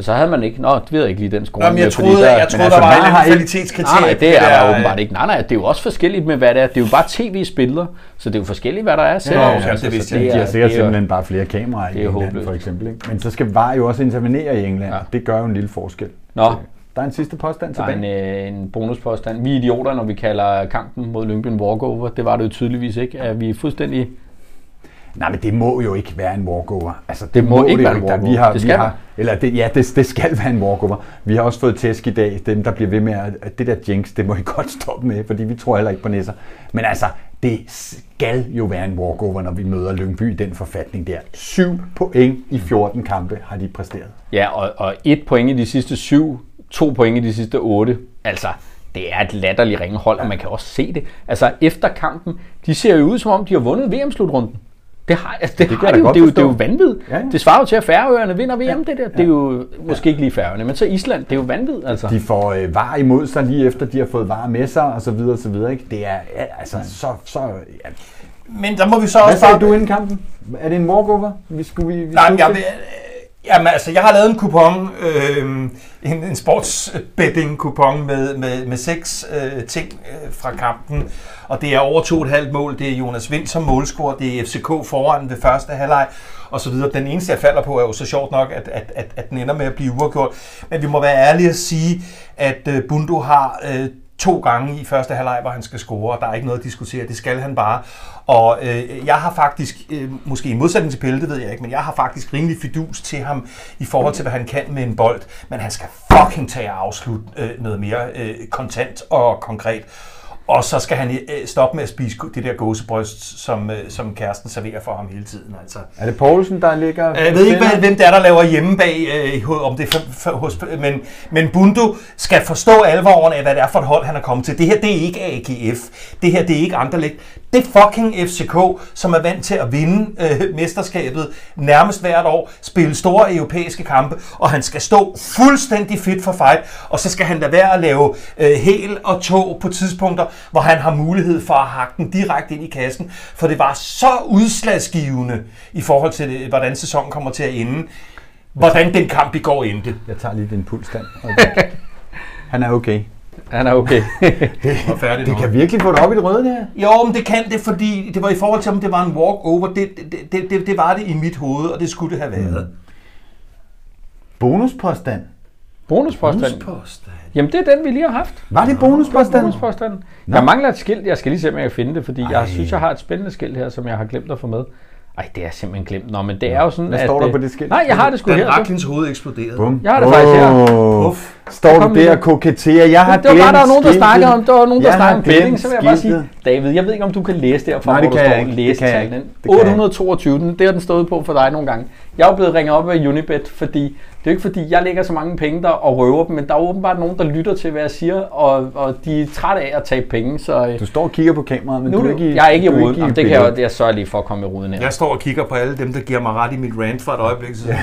Så havde man ikke, nå, det ved jeg ikke lige den score. Nå, men jeg med, fordi troede, der, jeg troede altså, der var VAR eller har andet ikke- kvalitetskriterie. Nej, nej, det er der, der øh, åbenbart ikke. Nej, nej, det er jo også forskelligt med, hvad det er. Det er jo bare tv-spillere, så det er jo forskelligt, hvad der er. Selv. okay, det vidste så jeg det ikke. De er- har sikkert det er jo- simpelthen bare flere kameraer i England, håbløst. for eksempel. Ikke? Men så skal VAR jo også intervenere i England. Ja. Ja. Det gør jo en lille forskel. Nå, Der er en sidste påstand der er tilbage. en, øh, en bonuspåstand. Vi er idioter, når vi kalder kampen mod Lyngby en walkover. Det var det jo tydeligvis ikke. At vi er fuldstændig... Nej, men det må jo ikke være en walkover. Altså, Det må ikke jo være en walkover. Vi har, Det vi skal har, eller det, ja, det, det skal være en walkover. Vi har også fået tæsk i dag, dem der bliver ved med at, det der jinx, det må I godt stoppe med, fordi vi tror heller ikke på næsser. Men altså, det skal jo være en walkover, når vi møder Lyngby i den forfatning der. 7 point i 14 kampe har de præsteret. Ja, og, og et point i de sidste syv, to point i de sidste otte. Altså, det er et latterligt ringe hold, og man kan også se det. Altså, efter kampen, de ser jo ud, som om de har vundet VM-slutrunden. Det har, altså, det kan har de jo. Det er jo, det er jo vanvittigt. Ja, ja. Det svarer jo til, at Færøerne vinder VM, det der. Det er jo måske ikke lige Færøerne, men så Island, det er jo vanvittigt, altså. De får øh, var imod sig lige efter, de har fået var med sig, og så videre, og så videre. Ikke? Det er ja, altså så... så ja. Men der må vi så Hvad også sagde bare... du inden kampen? Er det en walkover? Vi skulle, vi, vi Nej, skulle jeg, vil- jamen, altså, jeg har lavet en kupon, øh, en, en sportsbetting-kupon med, med, med seks øh, ting øh, fra kampen, og det er over to et halvt mål. Det er Jonas Vind som målscorer, det er FCK foran ved første halvleg, og så videre. Den eneste, jeg falder på, er jo så sjovt nok, at, at, at, at den ender med at blive uafgjort. Men vi må være ærlige at sige, at øh, Bundo har øh, to gange i første halvleg, hvor han skal score, og der er ikke noget at diskutere. Det skal han bare. Og øh, jeg har faktisk, øh, måske i modsætning til Pelle, det ved jeg ikke, men jeg har faktisk rimelig fidus til ham i forhold til, hvad han kan med en bold. Men han skal fucking tage og afslutte øh, noget mere øh, kontant og konkret. Og så skal han øh, stoppe med at spise det der gåsebryst, som, øh, som kæresten serverer for ham hele tiden. Altså. Er det Poulsen, der ligger... Jeg ved ikke, hvad, hvem det er, der laver hjemme bag, øh, om det hos, men, men Bundu skal forstå alvoren af, hvad det er for et hold, han er kommet til. Det her, det er ikke AGF. Det her, det er ikke Anderlecht. Det er fucking FCK, som er vant til at vinde øh, mesterskabet nærmest hvert år, spille store europæiske kampe, og han skal stå fuldstændig fit for fight, og så skal han lade være at lave øh, hæl og tog på tidspunkter, hvor han har mulighed for at hakke den direkte ind i kassen, for det var så udslagsgivende i forhold til, det, hvordan sæsonen kommer til at ende, hvordan den kamp i går endte. Jeg tager lige din pulsstand. Han er okay. Han er okay. Færdig Det kan virkelig få det op i det røde, det her. Jo, men det kan det, fordi det var i forhold til, om det var en walk-over. Det, det, det, det, det var det i mit hoved, og det skulle det have været. Bonuspåstand. Bonuspåstand. Bonuspåstand. Jamen, det er den, vi lige har haft. Var det bonuspåstand? Bonuspåstanden. Nå. Jeg mangler et skilt. Jeg skal lige se, om jeg kan finde det, fordi Ej. jeg synes, jeg har et spændende skilt her, som jeg har glemt at få med. Ej, det er simpelthen glemt. Nå, men det er jo sådan, Hvad at... står der øh, på det skilt? Nej, jeg har det sgu her. Raklins hoved eksploderede. Bum. Jeg har det faktisk her. Åh, Uff. Står du der og koketterer? Jeg har Det var bare, der var nogen, der snakkede om, der var nogen, der Jeg snakkede om betting, så vil jeg bare sige. David, jeg ved ikke, om du kan læse derfra, Nej, hvor det der kan står jeg ikke. Det kan jeg læsetallen. ikke. Det kan jeg ikke. 822, den, det har den stået på for dig nogle gange. Jeg er jo blevet ringet op af Unibet, fordi det er jo ikke fordi, jeg lægger så mange penge der og røver dem, men der er åbenbart nogen, der lytter til, hvad jeg siger, og, og de er trætte af at tabe penge, så øh, Du står og kigger på kameraet, men nu, du er ikke i, jeg er ikke i ruden. Jamen, det kan jeg, jeg sørger lige for at komme i ruden her. Jeg står og kigger på alle dem, der giver mig ret i mit rant for et øjeblik siden.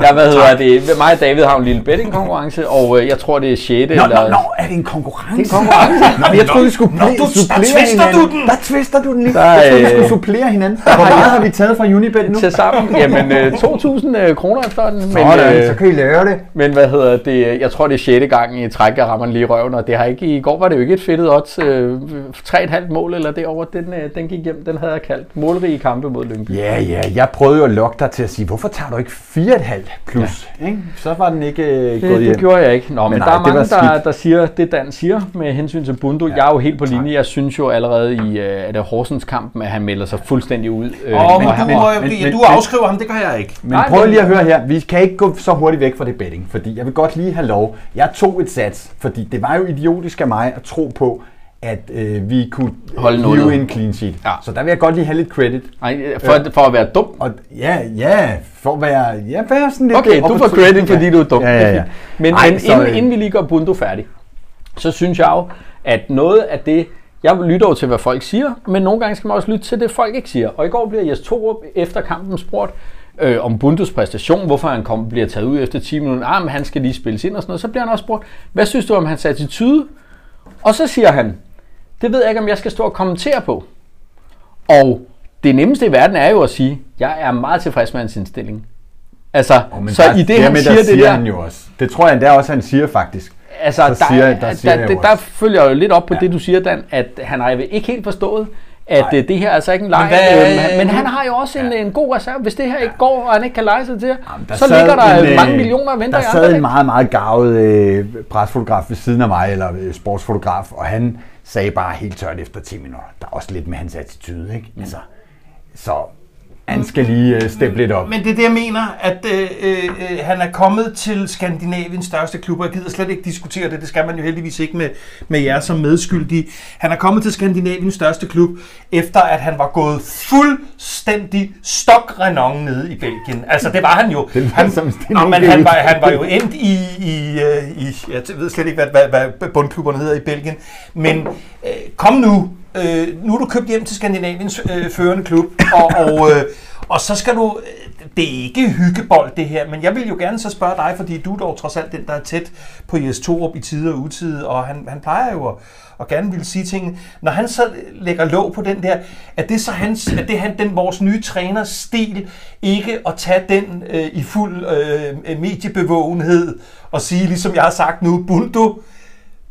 Jeg, hvad hedder det, mig og David har en lille bettingkonkurrence, og øh, jeg tror, det er 6. Nå, eller... nå, nå, er det en konkurrence? Det er en konkurrence. Nå, jeg troede, vi skulle Nå, du- der supplere twister hinanden. du den. Der twister du den lige. Der jeg troede, vi er, skulle supplere hinanden. Hvor meget har vi taget fra Unibet nu? Sammen. Jamen, øh, 2.000 øh, kroner efterhånden. Men, Sådan, øh, så kan I lære det. men hvad hedder det? Jeg tror, det er 6. gang i træk, jeg rammer den lige i røven, og det har ikke, i går var det jo ikke et fedtet odds. Øh, 3,5 mål eller derovre, den, øh, den gik hjem, den havde jeg kaldt målrige kampe mod Lyngby. Ja, ja, jeg prøvede jo at lokke dig til at sige, hvorfor tager du ikke 4,5 plus? Ja. Ikke? Så var den ikke øh, gået Det, hjem. det gjorde jeg ikke. Nå, men, men nej, der er mange, der, der siger det, Dan siger med hensyn til Bundo. Ja, jeg er jo helt på linje. Jeg synes jo allerede i er det Horsens kampen, at han melder sig fuldstændig ud. Øh, Åh, men, og du, men- men, men- du men- afskriver ham, det gør jeg ikke. Men Nej, prøv lige at høre her. Vi kan ikke gå så hurtigt væk fra det betting, fordi jeg vil godt lige have lov. Jeg tog et sats, fordi det var jo idiotisk af mig at tro på, at øh, vi kunne Holde hive nullet. en clean sheet. Ja. Så der vil jeg godt lige have lidt credit. Nej, for, for at være dum. Og ja, ja, for at være, ja, være sådan lidt Okay, du får credit, fordi du er dum. Ja, ja, Det ja. Men, Ej, men så, inden, øh, inden vi lige gør Bundo færdig, så synes jeg jo, at noget af det, jeg lytter jo til, hvad folk siger, men nogle gange skal man også lytte til det, folk ikke siger. Og i går bliver Jes Torup efter kampen spurgt øh, om Bundos præstation, hvorfor han kom, bliver taget ud efter 10 minutter. Ah, men han skal lige spilles ind og sådan noget. Så bliver han også spurgt, hvad synes du om hans attitude? Og så siger han, det ved jeg ikke, om jeg skal stå og kommentere på. Og det nemmeste i verden er jo at sige, jeg er meget tilfreds med hans indstilling. Altså, Oh, så der, i det, han dermed, siger der det siger der, han jo også. Det tror jeg endda også, han siger faktisk. Altså, så der, siger- der, der der, siger der, der, også. følger jeg jo lidt op på Ja. det, du siger, Dan, at han har ikke helt forstået, at Nej. Nej. det her er altså ikke en leg. hvad- Men, men, men han har jo også en, en god reserve. Hvis det her ikke går, og han ikke kan lege sig til, Jamen, så sad ligger der en, øh, mange millioner og venter Der i sad andre en dæk. meget, meget gavet øh, presfotograf ved siden af mig, eller øh, sportsfotograf, og han sagde bare helt tørt efter 10 minutter. Der er også lidt med hans attitude, ikke? Mm. Altså, så han skal lige øh, steppe lidt op. Men det er det, jeg mener, at øh, øh, han er kommet til Skandinaviens største klub, og jeg gider slet ikke diskutere det, det skal man jo heldigvis ikke med, med jer som medskyldige. Han er kommet til Skandinaviens største klub, efter at han var gået fuldstændig stokrenon nede i Belgien. Altså, det var han jo. Det lyder han, som Nå, men han var, han var jo endt i, i, øh, i jeg ved slet ikke, hvad, hvad, hvad bundklubberne hedder i Belgien, men øh, kom nu, øh, nu er du købt hjem til Skandinaviens øh, førende klub, og, og, øh, og så skal du, øh, det er ikke hyggebold det her, men jeg vil jo gerne så spørge dig, fordi du er dog trods alt den, der er tæt på Jes Torup i tide og utide, og han, han plejer jo at, at gerne vil sige ting. Når han så lægger låg på den der, er det så hans, er det han, den, vores nye træners stil, ikke at tage den øh, i fuld øh, mediebevågenhed og sige, ligesom jeg har sagt nu, Buldo,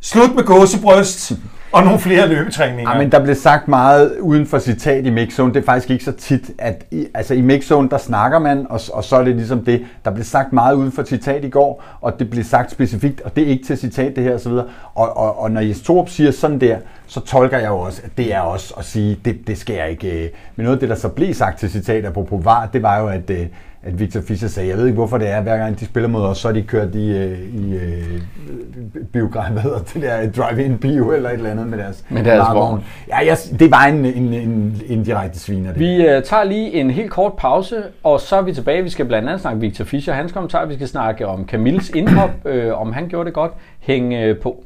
slut med gåsebryst og nogle flere løbetræninger. Ja, men der blev sagt meget uden for citat i mixzone. Det er faktisk ikke så tit, at i, altså i mixzone, der snakker man, og, og så er det ligesom det. Der blev sagt meget uden for citat i går, og det blev sagt specifikt, og det er ikke til citat det her osv. Og, og, og når Jes Torup siger sådan der, så tolker jeg jo også, at det er også at sige, det, det skal jeg ikke. Øh. Men noget af det, der så blev sagt til citat apropos VAR, det var jo, at, øh, at Victor Fischer sagde, jeg ved ikke hvorfor det er, hver gang de spiller mod os, så er de kørt i, øh, i øh, biograf, hvad hedder det der, drive-in bio eller et eller andet med deres, Med deres vogn. Ja, jeg, det var en, en, en, en direkte sviner. Det. Vi øh, tager lige en helt kort pause, og så er vi tilbage. Vi skal blandt andet snakke Victor Fischer, hans kommentar. Vi skal snakke om Camilles indhop, øh, om han gjorde det godt. Hæng øh, på.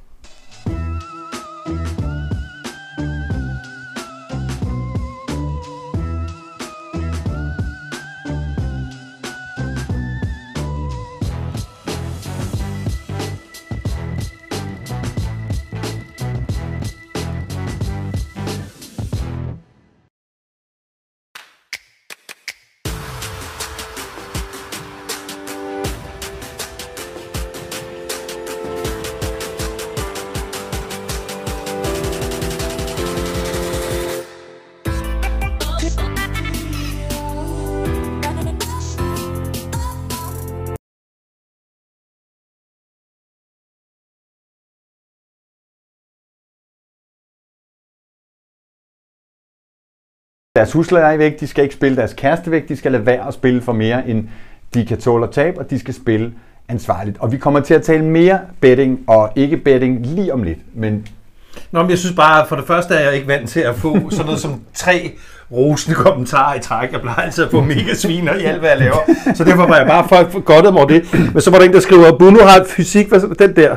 Deres husleje væk, de skal ikke spille deres kæreste væk, de skal lade være at spille for mere, end de kan tåle at tabe, og de skal spille ansvarligt. Og vi kommer til at tale mere betting og ikke betting lige om lidt, men Nå, men jeg synes bare, for det første er jeg ikke vant til at få sådan noget som tre rosende kommentarer i træk. Jeg plejer altid at få mega sviner i alt, hvad jeg laver. Så derfor var jeg bare for godt om over det. Men så var der en, der skriver, Bruno har fysik, hvad den der.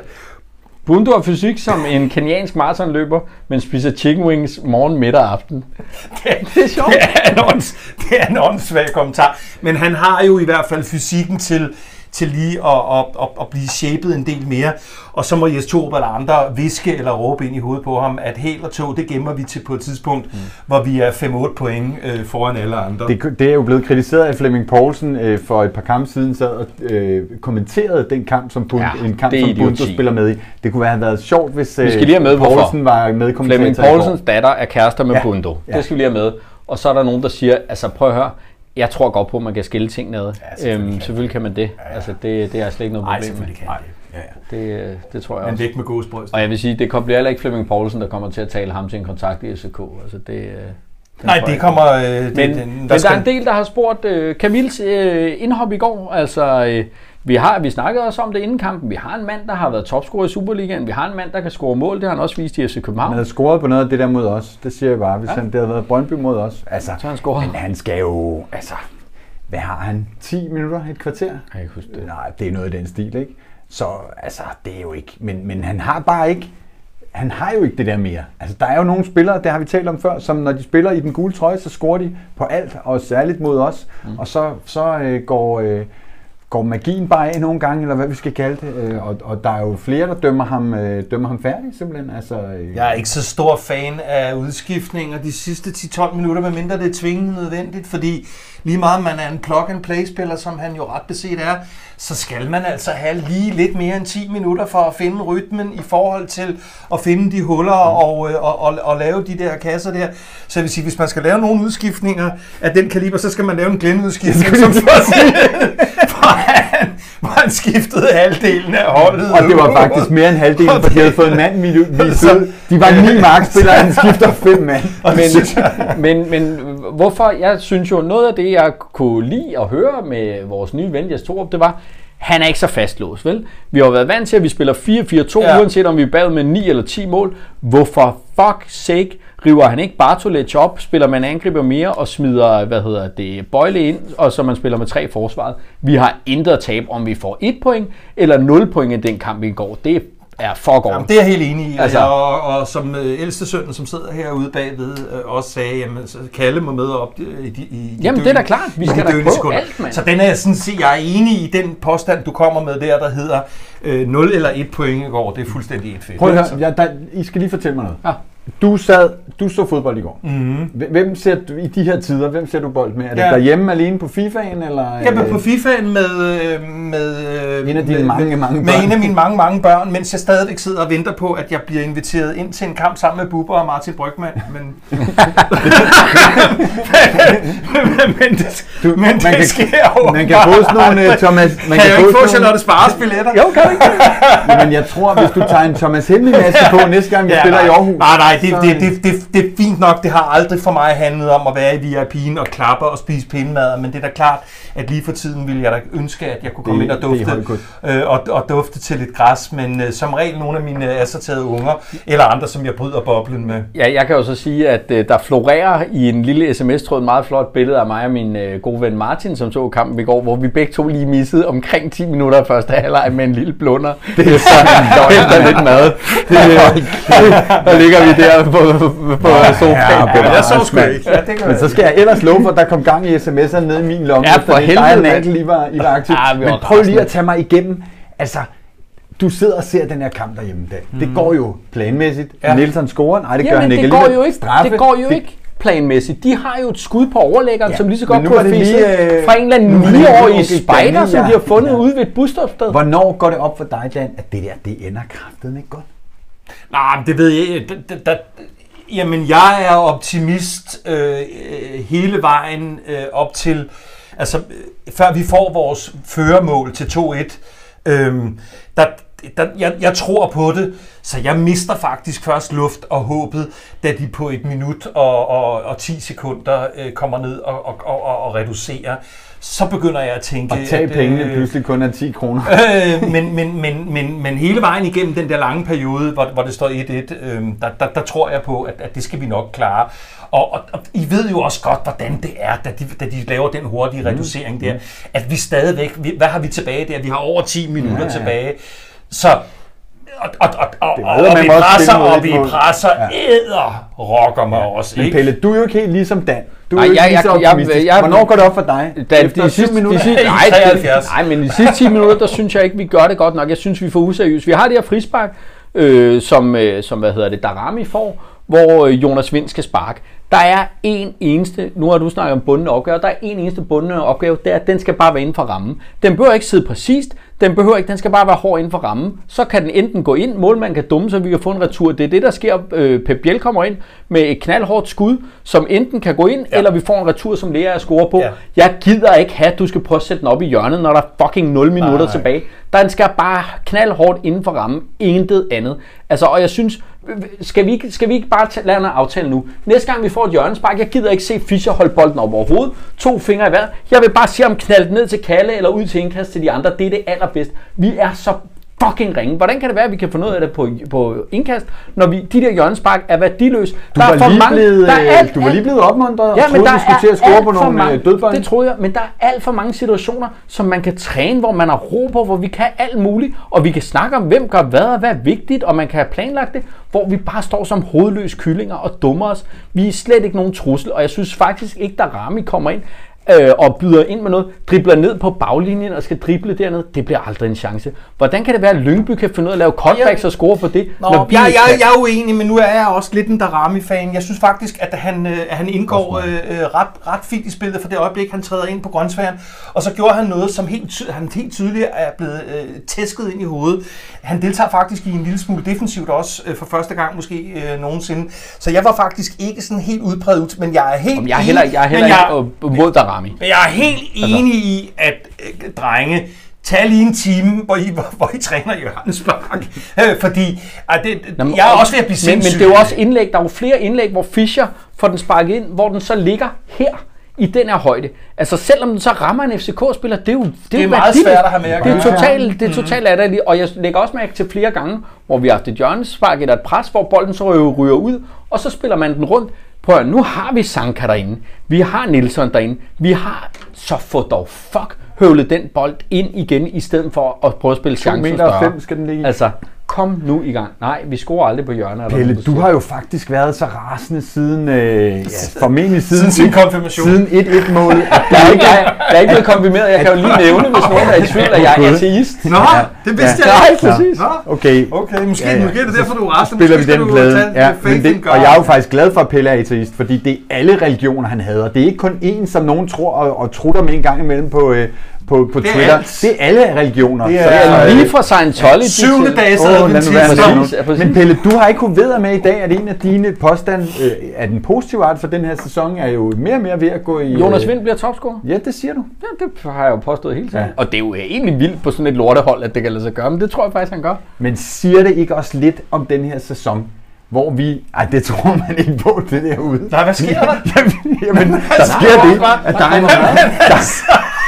Bundo har fysik som en kenyansk maratonløber, men spiser chicken wings morgen, middag og aften. Det er sjovt. Det er en, ånds, det er en åndssvag kommentar. Men han har jo i hvert fald fysikken til, til lige at, at, at, at blive shapet en del mere. Og så må Jes Torup eller andre viske eller råbe ind i hovedet på ham, at hæl og tog, det gemmer vi til på et tidspunkt, mm. hvor vi er 5-8 point øh, foran alle andre. Det, det er jo blevet kritiseret af Flemming Poulsen øh, for et par kampe siden, sad og øh, kommenterede den kamp, som Bund, Ja, en kamp, som idioti. spiller med i. Det kunne have været sjovt, hvis øh, Vi skal lige have med, hvorfor. Poulsen var med Flemming. Poulsens datter er kærester med ja. Bundo. Ja. Det skal vi lige have med. Og så er der nogen, der siger, altså prøv at høre, jeg tror godt på, at man kan skille ting ned. Ja, selvfølgelig øhm, kan selvfølgelig kan man det. Ja, ja. Altså, det, det er slet ikke noget Nej, problem med. selvfølgelig kan det. Ja, ja. Det, øh, det tror jeg Men også. væk med gåsbrøst. Og jeg vil sige, det kommer- bliver heller ikke Flemming Poulsen, der kommer til at tale ham til en kontakt i FCK. Altså, det, øh, den Nej, det kommer... Øh, det, Men, den, men der, er en del, der har spurgt øh, Camils øh, indhop i går. Altså, øh, vi, har, vi snakkede også om det inden kampen. Vi har en mand, der har været topscorer i Superligaen. Vi har en mand, der kan score mål. Det har han også vist i FC Han København. havde scoret på noget af det der mod os. Det siger jeg bare. Hvis Ja. han, det havde været Brøndby mod os. Altså, Så han scoret. Men han skal jo... Altså, hvad har han? 10 minutter? Et kvarter? Jeg kan ikke huske det. Nej, det er noget i den stil, ikke? Så altså, det er jo ikke... Men, men han har bare ikke... Han har jo ikke det der mere. Altså, der er jo nogle spillere, det har vi talt om før, som når de spiller i den gule trøje, så scorer de på alt, og særligt mod os. Mm. Og så, så øh, går, øh, går magien bare af nogle gange, eller hvad vi skal kalde det. Øh, og, og der er jo flere, der dømmer ham, øh, dømmer ham færdig, simpelthen. Altså, øh, Jeg er ikke så stor fan af udskiftninger de sidste 10-12 minutter, medmindre det er tvingende nødvendigt, fordi lige meget man er en plug-and-play-spiller, som han jo ret beset er, så skal man altså have lige lidt mere end 10 minutter for at finde rytmen i forhold til at finde de huller og, øh, og, og, og lave de der kasser der. Så jeg vil sige, hvis man skal lave nogle udskiftninger af den kaliber, så skal man lave en Glenn-udskiftning, som for hvor han, skiftede halvdelen af holdet. Og det var faktisk mere end halvdelen, for de havde fået en mand vist ud. De var ni markspillere, han skifter fem mand. Jeg- Men, men hvorfor? Jeg synes jo, noget af det, jeg kunne lide at høre med vores nye ven, Jes Torup, det var, han er ikke så fastlåst, vel? Vi har jo været vant til, at vi spiller 4-4-2, Ja. uanset om vi er bagud med 9 eller 10 mål. Hvorfor fuck sake river han ikke Bartolets op, spiller man angriber mere og smider, hvad hedder det, Bøjle ind, og så man spiller med tre forsvaret. Vi har intet at tabe, om vi får 1 point eller 0 point i den kamp i går. Det er fuck all. Jamen, det er jeg helt enig i. Altså- og, og som øh, ældste sønnen, som sidder herude bagved, øh, også sagde, jamen, så Kalle må med op øh, i i de Jamen, det er da klart. Vi i skal da prøve sekunder. alt, mand. Så den er jeg sådan set, jeg er enig i den påstand, du kommer med der, der hedder øh, 0 eller 1 point i går. Det er fuldstændig et fedt. Prøv at høre, ja, der, I skal lige fortælle mig noget. Ja. Du sad, du så fodbold i går. Mm-hmm. Hvem ser du i de her tider, hvem ser du bold med? Er det Ja. derhjemme alene på FIFA'en, eller? Jeg var øh, på FIFA'en med, øh, med, øh, En af dine med, mange, med, mange med børn. en af mine mange, mange børn, mens jeg stadigvæk sidder og venter på, at jeg bliver inviteret ind til en kamp sammen med Bubber og Martin Brygman. Men, men det, Du, men man det kan- sker jo Man kan få sådan nogle, Thomas... Man kan jeg få ikke få Charlotte Spares billetter? Jo, kan du ikke? men jeg tror, hvis du tager en Thomas Helmi-maske på næste gang, vi spiller nej, i Aarhus... Nej, nej, det, så, det, det, det, det er fint nok. Det har aldrig for mig handlet om at være i VIP'en og klappe og spise pindemad, men det er da klart, at lige for tiden ville jeg da ønske, at jeg kunne komme Det- ind og dufte, øh, og, og dufte til lidt græs, men øh, som regel nogle af mine øh, assorterede unger, eller andre, som jeg bryder boblen med. Ja, jeg kan jo så sige, at øh, der florerer i en lille sms-tråd et meget flot billede af mig og min øh, gode ven Martin, som så kampen i går, hvor vi begge to lige missede omkring 10 minutter af første halvleg med en lille blunder. Det er så efter lidt mad. Det, øh, der ligger vi der på, på, på sofaen. ja, jeg så sgu ikke. Ja, Men så skal jeg ellers love for, at der kom gang i sms'erne nede i min lomme. Ja, for Dig og. Natal, I var, I var aktive. Vi var Men prøv lige at tage mig igennem. Altså, du sidder og ser den her kamp derhjemme i dag. Det går jo planmæssigt. Ja. Nielsen scorer. Nej, det gør Jamen, han ikke. det går jo ikke, Straffe. det går jo ikke planmæssigt. De har jo et skud på overlæggeren, Ja, som lige så godt kunne have det lige, øh, fra en eller anden nu var det lige 9-årig okay, spider, Danny, som de har fundet Ja. ude ved et busstopsted. Hvornår går det op for dig, Dan, at det der, det ender kraften ikke godt? Nej, men det ved jeg ikke. Jamen, jeg er optimist øh, øh, hele vejen øh, op til, altså, før vi får vores førermål til 2-1, øh, der, der, jeg, jeg tror på det, så jeg mister faktisk først luft og håbet, da de på et minut og, og, og 10 sekunder øh, kommer ned og, og, og, og reducerer. Så begynder jeg at tænke... Og tage pengene øh, pludselig kun er 10 kroner. øh, men, men, men, men, men hele vejen igennem den der lange periode, hvor, hvor det står 1-1, øh, der, der, der tror jeg på, at, at det skal vi nok klare. Og, og, og I ved jo også godt, hvordan det er, da de, da de laver den hurtige reducering der, at vi stadigvæk, vi, hvad har vi tilbage der? Vi har over 10 minutter Ja, ja, ja. tilbage. Så og, og, og, og, Det og, vi også presser, og vi presser Ja. æder rocker mig også. Men Ikke? Pelle, du er jo ikke helt ligesom Dan. Du er Nej, jo ikke jeg- lige så jeg- jeg- jeg- Hvornår går det op for dig? Da, Efter de sidste, minutter? De sidste, I nej, det, 73. nej, men de sidste 10 minutter, der synes jeg ikke, vi gør det godt nok. Jeg synes, vi er for useriøse. Vi har det her frispark, øh, som, øh, som, hvad hedder det, Darami får, hvor øh, Jonas Vind skal sparke. Der er en eneste, nu har du snakket om bundne opgave, der er en eneste bundne opgave, det er, at den skal bare være inden for rammen. Den behøver ikke sidde præcist, den behøver ikke, den skal bare være hård inden for rammen. Så kan den enten gå ind, målmanden kan dumme, så vi kan få en retur. Det er det, der sker. Øh, Pep Biel kommer ind med et knaldhårdt skud, som enten kan gå ind, ja. eller vi får en retur, som Lea scorer på. Ja. Jeg gider ikke have, at du skal prøve at sætte den op i hjørnet, når der er fucking 0 minutter Nej. tilbage. Den skal bare knaldhårdt inden for rammen. Intet andet. Altså, og jeg synes, skal vi, ikke- skal vi ikke bare tage, lade en aftale nu? Næste gang vi får et hjørnespark, jeg gider ikke se Fischer holde bolden op over hovedet. To fingre i vejret. Jeg vil bare se ham knalde ned til Kalle eller ud til indkast til de andre. Det er det allerbedste. Vi er så fucking ringe. Hvordan kan det være, at vi kan få noget af det på, på indkast, når vi, de der hjørnespark er værdiløse? Du var, lige blevet, øh, du var lige blevet opmuntret og Ja, men troede, der du skulle til at score alt på for nogle mange, øh, dødbolde. Det troede jeg, men der er alt for mange situationer, som man kan træne, hvor man har ro på, hvor vi kan alt muligt, og vi kan snakke om, hvem gør hvad og hvad er vigtigt, og man kan have planlagt det, hvor vi bare står som hovedløse kyllinger og dummer os. Vi er slet ikke nogen trussel, og jeg synes faktisk ikke, der Rami kommer ind øh, og byder ind med noget, dribler ned på baglinjen og skal drible derned, det bliver aldrig en chance. Hvordan kan det være, at Lyngby kan finde ud af at lave cutbacks og score på det, Nå, når vi jeg, jeg, jeg er uenig, men nu er jeg også lidt en Darami-fan. Jeg synes faktisk, at han, øh, han indgår øh, øh, ret, ret fint i spillet for det øjeblik, han træder ind på grøntsværen. Og så gjorde han noget, som helt, ty- han helt tydeligt er blevet øh, tæsket ind i hovedet. Han deltager faktisk i en lille smule defensivt også, øh, for første gang måske øh, nogensinde. Så jeg var faktisk ikke sådan helt udpræget ud, men jeg er helt Jamen, Jeg er heller, jeg er heller jeg, ikke øh, mod Darami. Men jeg er helt enig i, at øh, drenge, tag lige en time, hvor I, hvor, hvor I træner hjørnespark. Øh, fordi at det, Jamen, jeg er og- også ved at blive men, men sindssyg. det er jo også indlæg. Der er jo flere indlæg, hvor Fischer får den sparket ind, hvor den så ligger her i den her højde. Altså selvom den så rammer en FCK-spiller, det er jo det er, Det er jo meget værdiløst. svært at have med at Det er totalt, det er totalt latterligt. Og jeg lægger også mærke til flere gange, hvor vi har haft et hjørnespark eller et pres, hvor bolden så ryger ud, og så spiller man den rundt. Prøv at, nu har vi Sanka derinde. Vi har Nielsen derinde. Vi har så få dog fuck høvlet den bold ind igen, i stedet for at prøve at spille chancen meter større. fem skal den ligge i. Altså, kom nu i gang. Nej, vi scorer aldrig på hjørner. eller Pelle, noget, der du har jo faktisk været så rasende siden, øh, ja, formentlig siden, Siden sin konfirmation. siden 1-1-målet. Jeg er, ikke, jeg, jeg er ikke blevet konfirmeret. Jeg kan jo lige nævne, hvis nogen er i tvivl, at jeg er ateist. Nå, det vidste Ja. jeg ikke. Nej, præcis. Nå, Okay, okay, måske, Ja, ja. måske er det derfor, du er rasende. spiller vi den plade. Ja, men det, og jeg er jo faktisk glad for, at Pelle er ateist, fordi det er alle religioner, han hader. Det er ikke kun én, som nogen tror og, og trutter med en gang imellem på, øh, på, på Det er Twitter. alt. Det er alle religioner. Det Så er- Ja, øh, lige fra Scientology Syvende til... dages Åh, lad nu være med adventister. det. Præcis, ja, præcis. Men Pelle, du har ikke kunnet vide med i dag, at en af dine påstande øh, er den positive art for den her sæson, er jo mere og mere ved at gå i... Jonas øh, Vind bliver topscorer. Ja, det siger du. Ja, det har jeg jo påstået hele tiden. Ja. Ja. Og det er jo egentlig vildt på sådan et lortehold, at det kan lade sig gøre, men det tror jeg faktisk, han gør. Men siger det ikke også lidt om den her sæson, hvor vi... Ej, det tror man ikke på, det derude. Nej, hvad sker der? Jamen, jamen der sker det, at der er en...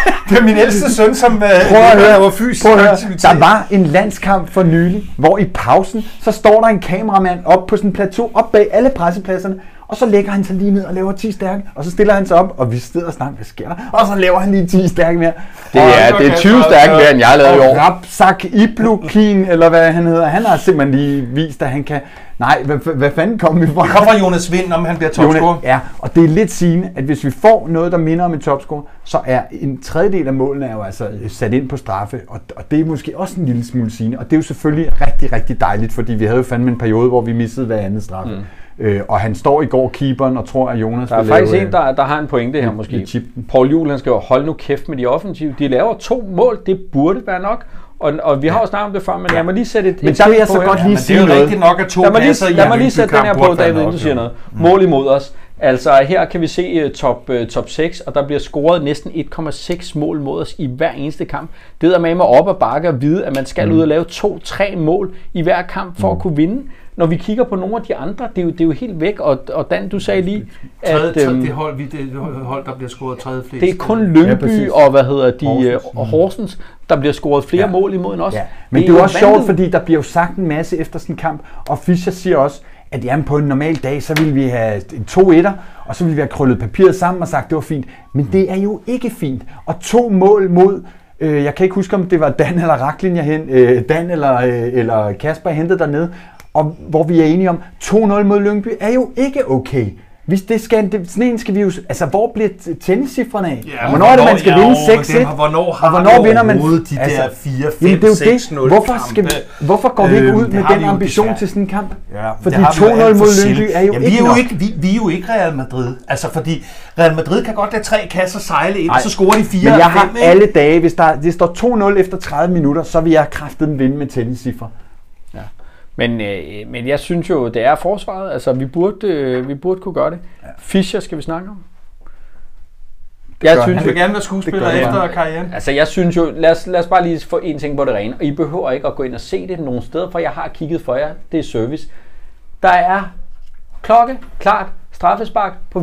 Det er min ældste søn, som øh, Prøv at høre, var fysisk prøv at høre. Der var en landskamp for nylig, hvor i pausen, så står der en kameramand op på sådan en plateau, op bag alle pressepladserne, og så lægger han sig lige ned og laver 10 stærke, og så stiller han sig op, og vi sidder og snakker, hvad sker der? Og så laver han lige 10 stærke mere. Det er, det er 20 stærke mere, end jeg har lavet i år. Rapsak Iblukin, eller hvad han hedder, han har simpelthen lige vist, at han kan... Nej, hvad, hvad fanden kom vi fra? Det kom fra Jonas Vind, om han bliver topscorer. Jonas, ja, og det er lidt sigende, at hvis vi får noget, der minder om en topscore, så er en tredjedel af målene er jo altså sat ind på straffe, og, og det er måske også en lille smule sigende. Og det er jo selvfølgelig rigtig, rigtig dejligt, fordi vi havde jo fandme en periode, hvor vi missede hver andet straffe. Mm. Øh, og han står i går keeperen og tror, at Jonas Der er vil faktisk lave, en, der, der har en pointe her i måske. Paul Juhl, han skriver, hold nu kæft med de offensive. De laver to mål, det burde være nok. Og, og vi har jo snakket om det før, men lad mig lige sætte et, Men der vil jeg så her. godt lige Men det er sige jo noget. rigtigt nok, at to Lad mig lige, lad mig lige sætte den her på, David, nok, du siger noget. Mål imod os. Altså her kan vi se uh, top, uh, top 6, og der bliver scoret næsten 1,6 mål mod os i hver eneste kamp. Det er med mig op og bakke og vide, at man skal mm. ud og lave 2-3 mål i hver kamp for mm. at kunne vinde. Når vi kigger på nogle af de andre, det er jo, det er jo helt væk. Og, og Dan, du sagde lige, at... Tredje, øhm, det, hold, vi, det hold, der bliver scoret tredje flest. Det er kun Lyngby ja, og, hvad hedder de, Horsens, og Horsens der bliver scoret flere ja. mål imod end os. Ja. Men det er, det er jo også sjovt, fordi der bliver jo sagt en masse efter sådan en kamp, og Fischer siger også, at jamen, på en normal dag, så ville vi have to etter, og så ville vi have krøllet papiret sammen og sagt, at det var fint. Men det er jo ikke fint. Og to mål mod, øh, jeg kan ikke huske, om det var Dan eller Raklin, jeg hen, øh, Dan eller, øh, eller Kasper, jeg hentede dernede, og hvor vi er enige om, 2-0 mod Lyngby er jo ikke okay. Hvis det skal, det, sådan en skal vi jo... Altså, hvor bliver tenniscifrene af? Ja, hvornår, er det, man skal ja, vinde 6-1? Hvornår har og hvornår vinder man de altså, der 4, 5, 6, 0 hvorfor, skal vi, hvorfor går vi ikke øhm, ud øh, med den ambition til sådan en kamp? Ja, fordi 2-0 mod Lyngby er jo, ja, ikke vi er jo ikke, vi, vi, er jo ikke Real Madrid. Altså, fordi Real Madrid kan godt lade tre kasser sejle ind, Ej, og så scorer de 4 Men jeg har alle dage, hvis der, det står 2-0 efter 30 minutter, så vil jeg kraften vinde med tenniscifre. Men, øh, men jeg synes jo, det er forsvaret. Altså, vi burde, øh, vi burde kunne gøre det. Ja. Fischer skal vi snakke om. Det jeg synes, han vil gerne være skuespiller efter karrieren. Altså, jeg synes jo, lad os, lad os bare lige få en ting på det rene. Og I behøver ikke at gå ind og se det nogen steder, for jeg har kigget for jer. Det er service. Der er klokke, klart, straffespark på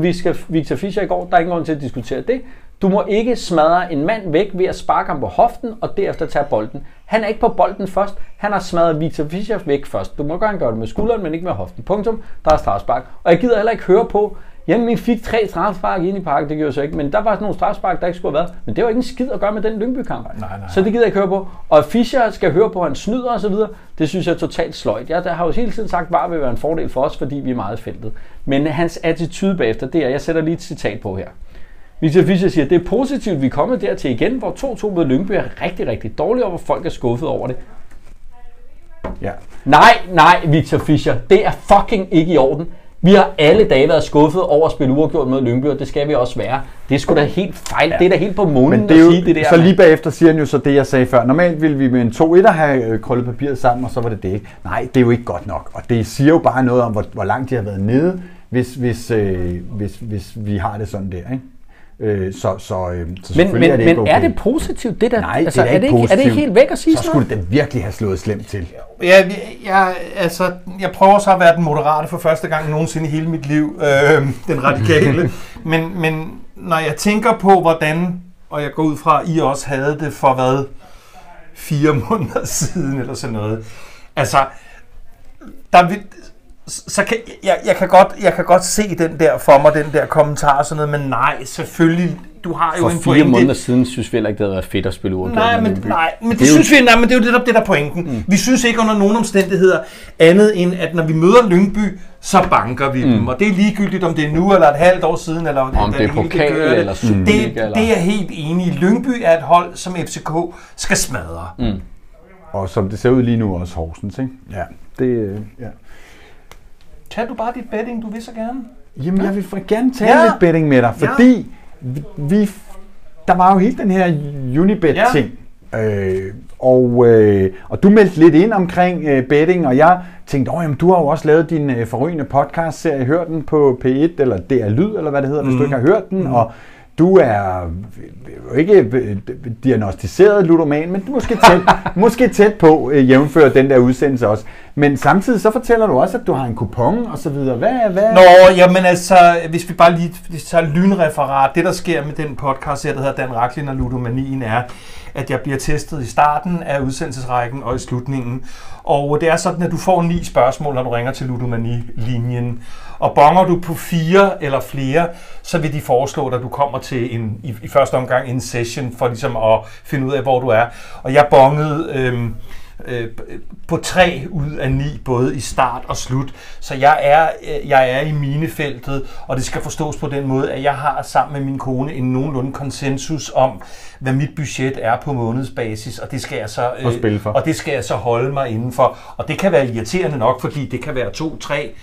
Victor Fischer i går. Der er ingen grund til at diskutere det. Du må ikke smadre en mand væk ved at sparke ham på hoften og derefter tage bolden. Han er ikke på bolden først. Han har smadret Victor Fischer væk først. Du må gerne gøre det med skulderen, men ikke med hoften. Punktum. Der er strafspark. Og jeg gider heller ikke høre på, jamen vi fik tre strafspark ind i parken, det gjorde så ikke, men der var sådan nogle strafspark, der ikke skulle have været. Men det var ikke en skid at gøre med den Lyngby-kamp. Nej, nej. Så det gider jeg ikke høre på. Og Fischer skal høre på, at han snyder og så videre. Det synes jeg er totalt sløjt. Jeg har jo hele tiden sagt, var vil være en fordel for os, fordi vi er meget feltet. Men hans attitude bagefter, det er, jeg sætter lige et citat på her. Victor Fischer siger, det er positivt, at vi er kommet dertil igen, hvor 2-2 mod Lyngby er rigtig, rigtig dårligt, og hvor folk er skuffet over det. Ja. Nej, nej, Victor Fischer, det er fucking ikke i orden. Vi har alle dage været skuffet over at spille uafgjort mod Lyngby, og det skal vi også være. Det er sgu da helt fejl. Ja. Det er da helt på månen Men det er jo, at sige det der. Så lige bagefter siger han jo så det, jeg sagde før. Normalt ville vi med en 2-1 have øh, krøllet papiret sammen, og så var det det. Nej, det er jo ikke godt nok. Og det siger jo bare noget om, hvor, hvor langt de har været nede, hvis, hvis, øh, hvis, hvis vi har det sådan der. Ikke? Øh, så, så, øh, så men, men, er det men okay. er det positivt, det der? Nej, altså, det er, er, det ikke, positivt. er det ikke helt væk at sige Så skulle det virkelig have slået slemt til. Ja, jeg, altså, jeg prøver så at være den moderate for første gang nogensinde i hele mit liv, øh, den radikale. men, men når jeg tænker på, hvordan, og jeg går ud fra, at I også havde det for hvad, fire måneder siden eller sådan noget. Altså, der, så kan, jeg, jeg, kan godt, jeg kan godt se den der for mig, den der kommentar og sådan noget, men nej, selvfølgelig, du har jo for en pointe. For fire måneder siden synes vi heller ikke, det havde været fedt at spille uafgjort. Nej, men, nej, men det, det synes jo... vi, nej, men det er jo netop det der pointen. Mm. Vi synes ikke under nogen omstændigheder andet end, at når vi møder Lyngby, så banker vi mm. dem. Og det er ligegyldigt, om det er nu eller et halvt år siden, eller om det er pokal det eller Superliga. Det, eller... det er helt enig. Lyngby er et hold, som FCK skal smadre. Mm. Og som det ser ud lige nu også Horsens, ikke? Ja. Det, ja. Tag du bare dit betting, du vil så gerne. Jamen, jeg vil gerne tage ja. lidt betting med dig, fordi ja. vi, der var jo hele den her Unibet-ting. Ja. Øh, og, øh, og du meldte lidt ind omkring øh, betting, og jeg tænkte, åh, jamen, du har jo også lavet din øh, forrygende podcast-serie, hør den på P1, eller DR Lyd, eller hvad det hedder, mm. hvis du mhm. ikke har hørt den, mm. og du er jo ikke diagnostiseret ludoman, men du er måske tæt, måske tæt på øh, jævnfør den der udsendelse også. Men samtidig så fortæller du også, at du har en kupon og så videre. Hvad, hvad? Nå, jamen altså, hvis vi bare lige tager lynreferat. Det, der sker med den podcast, der hedder Dan Raklin og Ludomanien, er, at jeg bliver testet i starten af udsendelsesrækken og i slutningen. Og det er sådan, at du får ni spørgsmål, når du ringer til Ludomani-linjen. Og bonger du på fire eller flere, så vil de foreslå at du kommer til en, i, i første omgang en session for ligesom at finde ud af, hvor du er. Og jeg bongede... Øh, øh, på tre ud af ni, både i start og slut. Så jeg er, øh, jeg er i minefeltet, og det skal forstås på den måde, at jeg har sammen med min kone en nogenlunde konsensus om, hvad mit budget er på månedsbasis, og det skal jeg så, øh, og det skal jeg så holde mig indenfor. Og det kan være irriterende nok, fordi det kan være to, tre,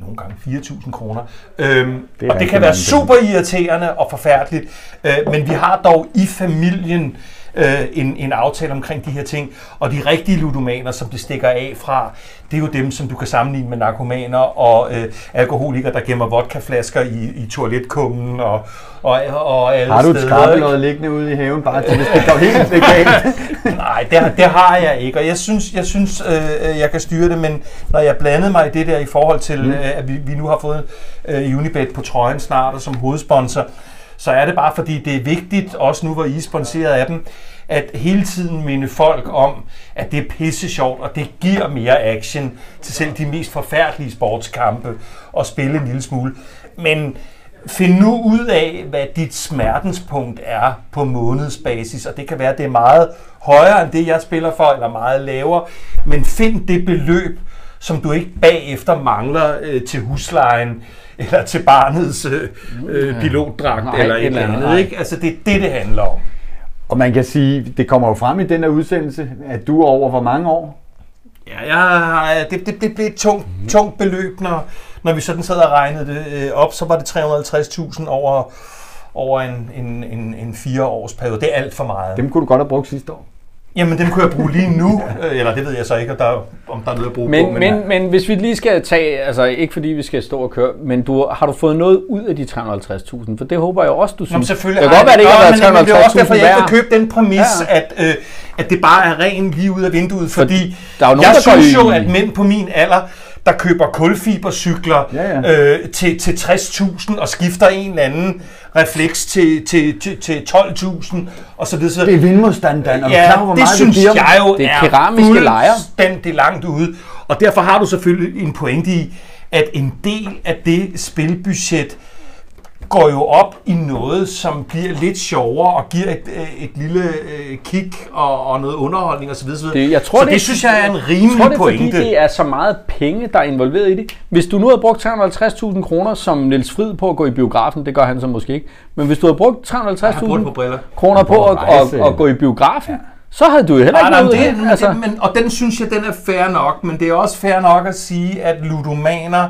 nogle gange 4.000 kroner. Øhm, det og det kan være super irriterende og forfærdeligt, øh, men vi har dog i familien øh, en, en aftale omkring de her ting. Og de rigtige ludomaner, som det stikker af fra, det er jo dem, som du kan sammenligne med narkomaner og øh, alkoholikere, der gemmer vodkaflasker i, i toiletkummen og, og, og alle Har du et steder. skrabelod liggende ude i haven, bare til hvis det går helt legalt? Nej, det, det har jeg ikke, og jeg synes, jeg, synes øh, jeg kan styre det, men når jeg blandede mig i det der i forhold til, mm. øh, at vi, vi nu har fået øh, Unibet på trøjen snart og som hovedsponsor, så er det bare fordi, det er vigtigt, også nu hvor I er sponsoreret af dem, at hele tiden minde folk om, at det er pisse sjovt, og det giver mere action til selv de mest forfærdelige sportskampe og spille en lille smule. Men find nu ud af, hvad dit smertenspunkt er på månedsbasis, og det kan være, at det er meget højere end det, jeg spiller for, eller meget lavere, men find det beløb, som du ikke bagefter mangler øh, til huslejen, eller til barnets øh, øh, pilotdragt, Nej, eller et eller andet. Ikke? Altså, det er det, det handler om. Og man kan sige, det kommer jo frem i den her udsendelse, at du er over hvor mange år? Ja, jeg, har- det, det, det blev et tungt, tungt beløb, når, når vi sådan sad og regnede det øh, op, så var det 350.000 over, over en, en, en, en fire års periode. Det er alt for meget. Dem kunne du godt have brugt sidste år. Jamen, dem kunne jeg bruge lige nu, øh, eller det ved jeg så ikke, der, om der er noget at bruge på. Men, men, men hvis vi lige skal tage, altså ikke fordi vi skal stå og køre, men du, har du fået noget ud af de 350.000? For det håber jeg også, du synes. men selvfølgelig det kan godt være, det ikke har været men, men det er også derfor, 350.000 jeg ikke vil købe den præmis, Ja. at, øh, at det bare er ren lige ud af vinduet, fordi der er jo nogen, jeg der synes jo, at mænd på min alder, der køber kulfibercykler Ja, ja. Øh, til, til 60.000 og skifter en eller anden refleks til, til, til, til 12.000 og så videre. Det er vindmodstanderen, og Ja, klar, hvor det meget synes det jeg jo Det er er keramiske lejer. fuldstændig langt ude. Og derfor har du selvfølgelig en pointe i, at en del af det spilbudget går jo op i noget, som bliver lidt sjovere og giver et, øh, et lille øh, kick og, og noget underholdning osv. Det, jeg tror, så det, det synes jeg er en rimelig jeg tror, det er, pointe. fordi det er så meget penge, der er involveret i det. Hvis du nu havde brugt 350.000 kroner som Niels Frid på at gå i biografen, det gør han så måske ikke, men hvis du havde brugt Jeg har brugt på 350.000 briller. kroner på at, at at, gå i biografen, så havde du jo heller ikke nej, noget ud det, af men, det. Altså, men, og den synes jeg, den er fair nok, men det er også fair nok at sige, at ludomaner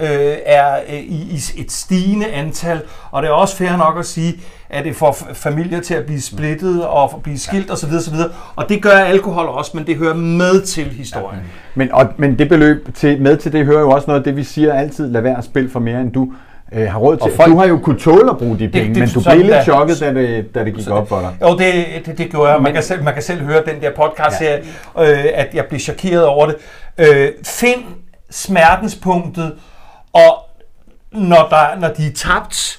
øh, er øh, i, i et stigende antal, og det er også fair nok at sige, at det får familier til at blive splittet og blive skilt osv. osv. Og det gør alkohol også, men det hører med til historien. Men, og, men det beløb til, med til det hører jo også noget af det, vi siger altid, lad være at spille for mere, end du øh, har råd til. Og folk- Du har jo kunnet tåle at bruge de penge, det- men du blev lidt der. chokket, da det, da det gik op for dig. Jo, det, det, det gjorde jeg. Man kan, selv, man kan selv høre den der podcast her, øh, at jeg blev chokeret over det. Øh, find smertenspunktet, og når, der, når de er tabt,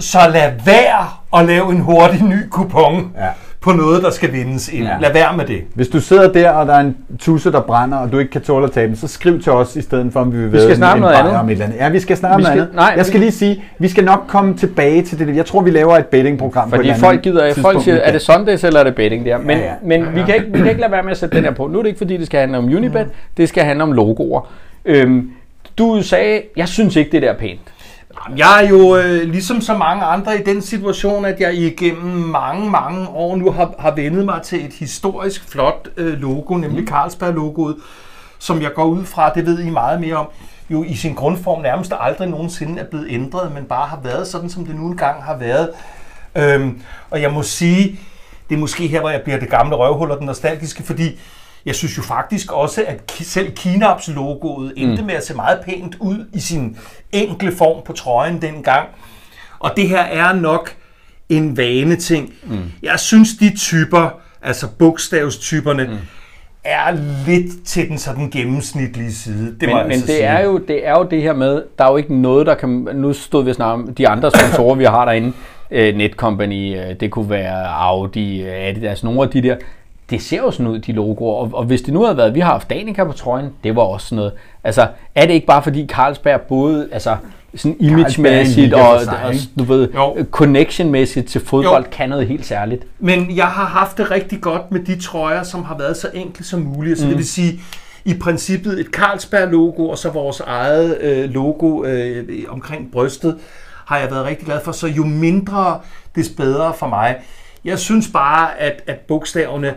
så lad være at lave en hurtig ny kupon Ja. på noget, der skal vindes ind. Ja. Ja. Lad være med det. Hvis du sidder der, og der er en tusse, der brænder, og du ikke kan tåle at tabe den, så skriv til os i stedet for, om vi vil skal vædde snakke en noget andet. Om et eller andet. Ja, vi skal snakke om Vi noget skal- andet. nej, jeg skal vi- lige sige, vi skal nok komme tilbage til det. Jeg tror, vi laver et bettingprogram på et Fordi folk gider, folk siger, er det Sundays eller er det betting der? Men, Ja, ja. men vi, kan ikke, vi kan ikke lade være med at sætte den her på. Nu er det ikke fordi, det skal handle om Unibet, det skal handle om logoer. Øhm, du sagde, jeg synes ikke, det der er pænt. Jeg er jo øh, ligesom så mange andre i den situation, at jeg igennem mange, mange år nu har, har vendet mig til et historisk flot øh, logo, nemlig Carlsberg-logoet, som jeg går ud fra, det ved I meget mere om, jo i sin grundform nærmest aldrig nogensinde er blevet ændret, men bare har været sådan, som det nu engang har været. Øhm, og jeg må sige, det er måske her, hvor jeg bliver det gamle røvhul og den nostalgiske, fordi jeg synes jo faktisk også, at selv Kinaps logoet endte med at se meget pænt ud i sin enkle form på trøjen dengang. Og det her er nok en vane ting. Mm. Jeg synes, de typer, altså bogstavstyperne, mm. er lidt til den sådan gennemsnitlige side. Det Men, men altså det, sige. er jo, det er jo det her med, der er jo ikke noget, der kan... Nu stod vi snart om de andre sponsorer, vi har derinde. Øh, Netcompany, øh, det kunne være Audi, øh, Adidas, nogle af de der. Det ser jo sådan ud, de logoer. Og, og hvis det nu havde været, vi har haft Danica på trøjen, det var også sådan noget. Altså, er det ikke bare fordi Carlsberg både, altså sådan imagemæssigt og, sig, og, du ved, Jo. connectionmæssigt til fodbold Jo. kan noget helt særligt. Men jeg har haft det rigtig godt med de trøjer, som har været så enkle som muligt. Så mm. det vil sige, i princippet et Carlsberg-logo, og så vores eget øh, logo øh, omkring brystet, har jeg været rigtig glad for. Så jo mindre, des bedre for mig. Jeg synes bare, at, at bogstaverne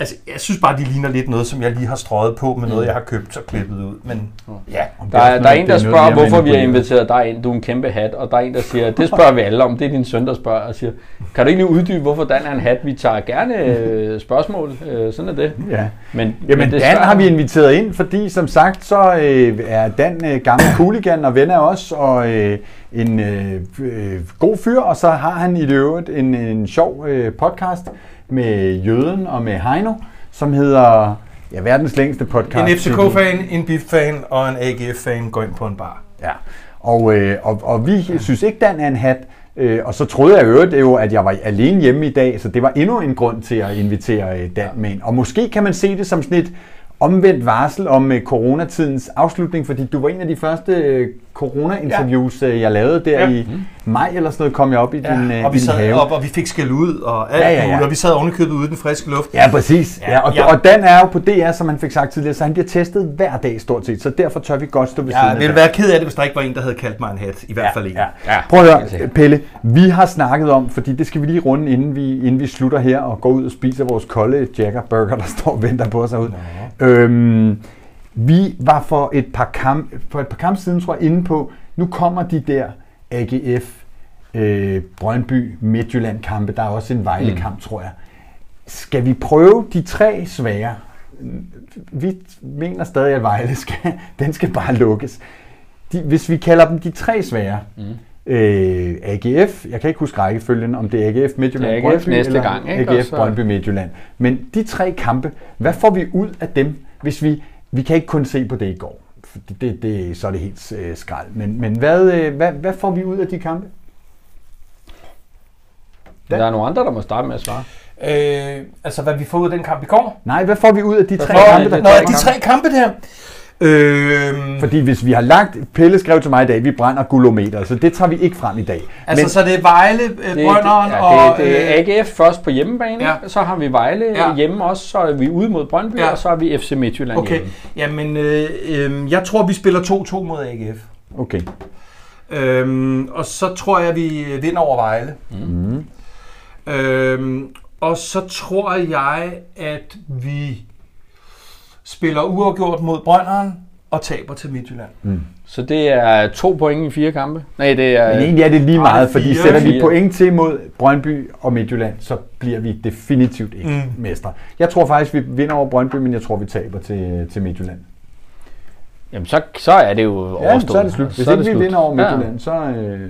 Altså, jeg synes bare, de ligner lidt noget, som jeg lige har strøget på med Mm. noget, jeg har købt og klippet ud. Men ja, Der er, der er en, der Det er noget, spørger, jeg hvorfor vi har inviteret dig ind. Du er en kæmpe hat. Og der er en, der siger, det spørger vi alle om. Det er din søn, der spørger og siger, kan du ikke lige uddybe, hvorfor Dan er en hat? Vi tager gerne øh, spørgsmål. Øh, sådan er det. Ja. Men, Jamen, det er Dan har vi inviteret ind, fordi som sagt, så øh, er Dan øh, gammel hooligan og ven af os, og øh, en øh, øh, god fyr, og så har han i det øvrigt en, en sjov øh, podcast med Jøden og med Heino, som hedder ja, verdens længste podcast. en FCK-fan, en BIF-fan og en AGF-fan går ind på en bar. Ja, og, øh, og, og vi synes ikke, Dan er en hat. Øh, og så troede jeg øvrigt jo, at jeg var alene hjemme i dag, så det var endnu en grund til at invitere øh, Dan med. Og måske kan man se det som sådan et omvendt varsel om øh, coronatidens afslutning, fordi du var en af de første øh, corona-interviews, øh, jeg lavede der Ja. i maj eller sådan noget, kom jeg op i din, øh, og vi din sad have. op, og vi fik skæld ud, og alt Ja, ja, ja. muligt, og vi sad ovenikøbet ude i den friske luft. Ja, præcis. Ja, Ja, og, ja. og Dan er jo på DR, som han fik sagt tidligere, så han bliver testet hver dag stort set, så derfor tør vi godt stå ved siden Jeg af ville Dan. være ked af det, hvis der ikke var en, der havde kaldt mig en hat. I hvert fald ikke. Ja, Ja, Prøv at høre. Pelle, vi har snakket om, fordi det skal vi lige runde, inden vi, inden vi slutter her og går ud og spiser vores kolde Jacker Burger, der står og venter på os herude. Øhm, vi var for et par kamp, for et par kamp siden, tror jeg, inde på, nu kommer de der AGF, øh, Brøndby, Midtjylland kampe, der er også en Vejle-kamp, mm. tror jeg. Skal vi prøve de tre svære? Vi mener stadig, at Vejle skal, den skal bare lukkes. De, hvis vi kalder dem de tre svære, mm. øh, AGF, jeg kan ikke huske rækkefølgen, om det er AGF Midtjylland, Det er AGF Brøndby næste eller gang, ikke? AGF Brøndby Midtjylland. Men de tre kampe, hvad får vi ud af dem, hvis vi, vi kan ikke kun se på det i går, fordi det, det, så er det helt øh, skrald. Men, men hvad, øh, hvad, hvad får vi ud af de kampe? Der er nogle andre, der må starte med at svare. Øh, altså, hvad vi får ud af den kamp i går? Nej, hvad får vi ud af de tre får vi? kampe, der Det- Nå, tre de tre kampe der. Øh, Fordi hvis vi har lagt, Pelle skrev til mig i dag, vi brænder gulometer, så det tager vi ikke frem i dag. altså, Men, så det er Vejle, øh, Det, Brønderen ja, og... det, det er AGF først på hjemmebane, Ja. så har vi Vejle Ja. hjemme også, så er vi ude mod Brøndby, Ja. og så har vi FC Midtjylland Okay, hjemme. jamen, øh, øh, jeg tror, vi spiller 2-2 mod AGF. okay. Øhm, og så tror jeg, vi vinder over Vejle. Mm. Øhm, og så tror jeg, at vi spiller uafgjort mod Brønderen og taber til Midtjylland. Så det er to point i fire kampe. Nej, det er... Men egentlig er det lige meget, fordi fire. sætter vi point til mod Brøndby og Midtjylland, så bliver vi definitivt ikke Mm. mm. mestre. Jeg tror faktisk, vi vinder over Brøndby, men jeg tror, vi taber til, til Midtjylland. Jamen, så, så er det jo Ja, overstået. så er det slut. Hvis Så er ikke vi slut. vinder over Ja. Midtjylland, så... Øh, ja.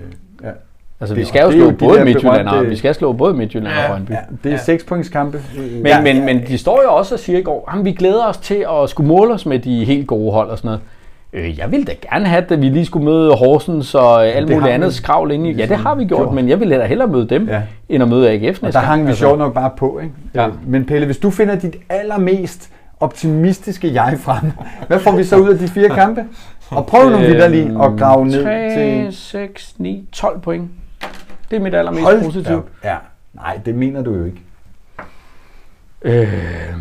Altså, Det- vi skal jo slå de både Midtjylland og, vi skal slå både Midtjylland og Brøndby. ja, det er Ja. seks points kampe. Men, ja, men, men de står jo også og siger i går, at vi glæder os til at skulle måle os med de helt gode hold og sådan noget. Øh, jeg ville da gerne have, at vi lige skulle møde Horsens og alt det muligt andet skravl ind i. Ja, det har vi gjort, gjort. men jeg ville da hellere møde dem, Ja. end at møde AGF næste Og der hang vi gang. sjovt nok bare på, ikke? Ja. Øh, Men Pelle, hvis du finder dit allermest optimistiske jeg frem, hvad får vi så ud af de fire kampe? Og prøv nu vidderligt at grave ned 3, til... 6, 9, 12 point. Det er mit allermest Hold positive. Ja. Nej, det mener du jo ikke. Øh,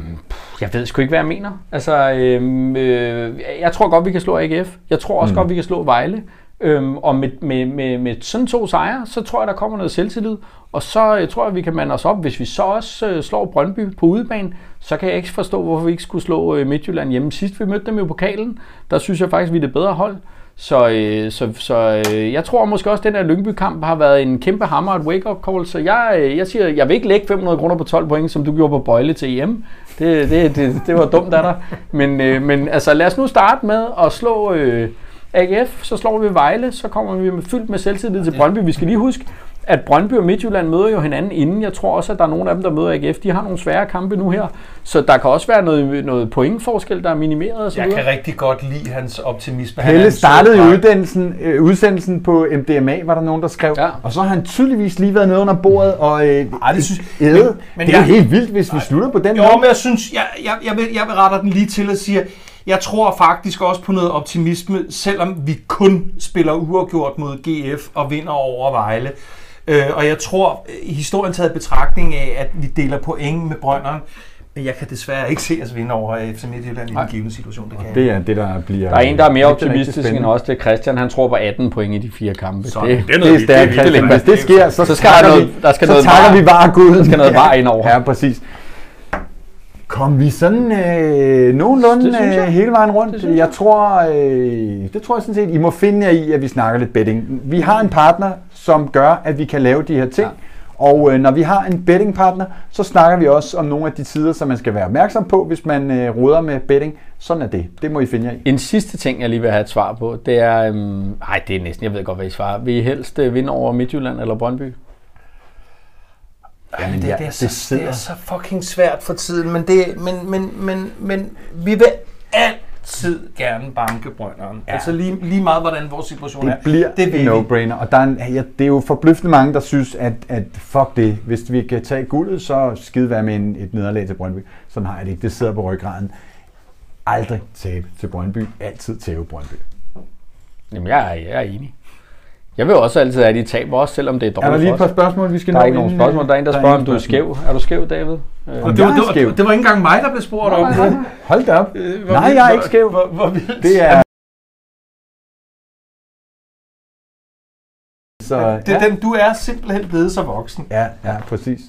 jeg ved sgu ikke, hvad jeg mener. Altså, øh, øh, jeg tror godt, vi kan slå AGF. Jeg tror også mm. godt, vi kan slå Vejle. Øhm, og med, med, med, med sådan to sejre, så tror jeg, der kommer noget selvtillid. Og så øh, tror jeg, vi kan mande os op. Hvis vi så også øh, slår Brøndby på udebane, så kan jeg ikke forstå, hvorfor vi ikke skulle slå øh, Midtjylland hjemme. Sidst vi mødte dem i pokalen, der synes jeg faktisk, vi er det bedre hold. Så, øh, så, så øh, jeg tror måske også, at den her Lyngby-kamp har været en kæmpe hammer et wake-up call. Så jeg, øh, jeg siger, jeg vil ikke lægge 500 kroner på 12 point, som du gjorde på Bøjle til EM. Det, det, det, det var dumt af dig. Men, øh, men altså, lad os nu starte med at slå øh, AGF, så slår vi Vejle, så kommer vi med, fyldt med selvtillid til Brøndby. Vi skal lige huske, at Brøndby og Midtjylland møder jo hinanden inden. Jeg tror også, at der er nogle af dem, der møder AGF. De har nogle svære kampe nu her. Så der kan også være noget, noget pointforskel, der er minimeret osv. Jeg kan rigtig godt lide hans optimisme. Han Pelle en sød startede jo dreng. uddannelsen, øh, udsendelsen på MDMA, var der nogen, der skrev. Ja. Og så har han tydeligvis lige været nede under bordet og øh, Ej, det synes- æde. men- Men, det er jo jeg- helt vildt, hvis vi slutter på den Jo, måde. men jeg synes, jeg, jeg, jeg, vil, jeg vil retter den lige til at sige, jeg tror faktisk også på noget optimisme, selvom vi kun spiller uafgjort mod GF og vinder over Vejle. Øh, og jeg tror, i historien taget betragtning af, at vi deler point med Brønderen, men jeg kan desværre ikke se os vinde over FC Midtjylland i den givende situation. Det kan Det er det, der bliver... Der er en, der er mere optimistisk end os. Det er Christian. Han tror på 18 point i de fire kampe. Sådan. Det, Det er Det er stærkt, det- det- Hvis det sker, så, Så skal der noget- vi, der skal så noget takker var- vi bare Gud. der skal noget var ind over. Ja, præcis. Kom vi sådan øh, nogenlunde Det jeg. øh, hele vejen rundt. Det synes jeg tror, øh, det tror jeg sådan set, I må finde jer i, at vi snakker lidt betting. Vi har en partner, som gør, at vi kan lave de her ting. Ja. Og øh, når vi har en bettingpartner, så snakker vi også om nogle af de tider, som man skal være opmærksom på, hvis man øh, råder med betting. Sådan er det. Det må I finde jer i. En sidste ting, jeg lige vil have et svar på, det er... Øhm, ej, det er næsten, jeg ved godt, hvad I svarer. Vil I helst øh, vinde over Midtjylland eller Brøndby? Jamen, det, ja, det, er det så, det, sidder. er så fucking svært for tiden, men, det, men, men, men, men vi vil altid gerne banke Brønderen. Ja. Altså lige, lige meget, hvordan vores situation Det er. bliver det vi. no-brainer. Og der er, en, ja, det er jo forbløffende mange, der synes, at, at fuck det. Hvis vi kan tage guldet, så skide være med en, et nederlag til Brøndby. Sådan har jeg det ikke. Det sidder på ryggraden. Aldrig tabe til Brøndby. Altid tæve Brøndby. Jamen, jeg er, jeg er enig. Jeg vil også altid have, at de taber, også selvom det er Er der dårligt lige et par spørgsmål, vi skal Der er nå ikke nogen inden, spørgsmål. Der er en, der der spørger, om du er skæv. Er du skæv, David? Øh, Det var, jeg det, var, skæv? det var ikke engang mig, der blev spurgt om det. Hold da op. Øh, hvor Nej, vildt, jeg er ikke skæv. Hvor, hvor vildt. Det er... Så, det er den, du er simpelthen blevet så voksen. Ja, ja, præcis.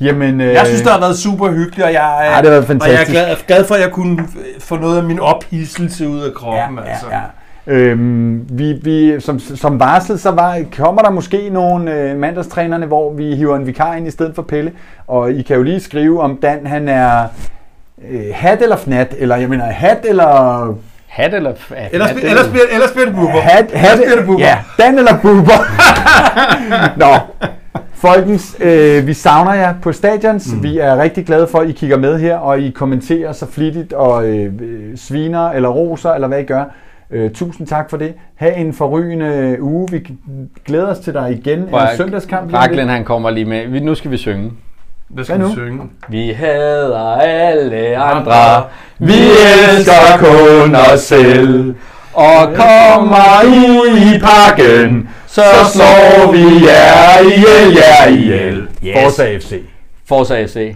Jamen, øh, Jeg synes, det har været super hyggeligt, og jeg, er- Ja, det har været og jeg er fantastisk. glad, glad for, at jeg kunne få noget af min ophidselse ud af kroppen. ja, altså. ja, ja. Øhm, vi, vi, som, som varslet, så var, kommer der måske nogle øh, mandagstrænerne, hvor vi hiver en vikar ind i stedet for Pelle. Og I kan jo lige skrive, om Dan han er øh, hat eller fnat, eller jeg mener hat eller... Hat eller... Ja, Ellers, hat, ellers, bliver, ellers bliver det buber. Hat, hat, bliver det buber. Ja, Dan eller buber. Nå, folkens, øh, vi savner jer på stadions. Mm. Vi er rigtig glade for, at I kigger med her, og I kommenterer så flittigt og øh, øh, sviner eller roser, eller hvad I gør. Øh, tusind tak for det. Ha' en forrygende uge. Vi glæder os til dig igen. Hvor En søndagskamp. lidt. han kommer lige med. Vi- Nu skal vi synge. Hvad Hvad nu? vi synge? Vi hader alle andre. Vi elsker kun os selv. Og kommer ud i parken, så slår vi jer ihjel, jer ihjel. Forza FC. Forza FC.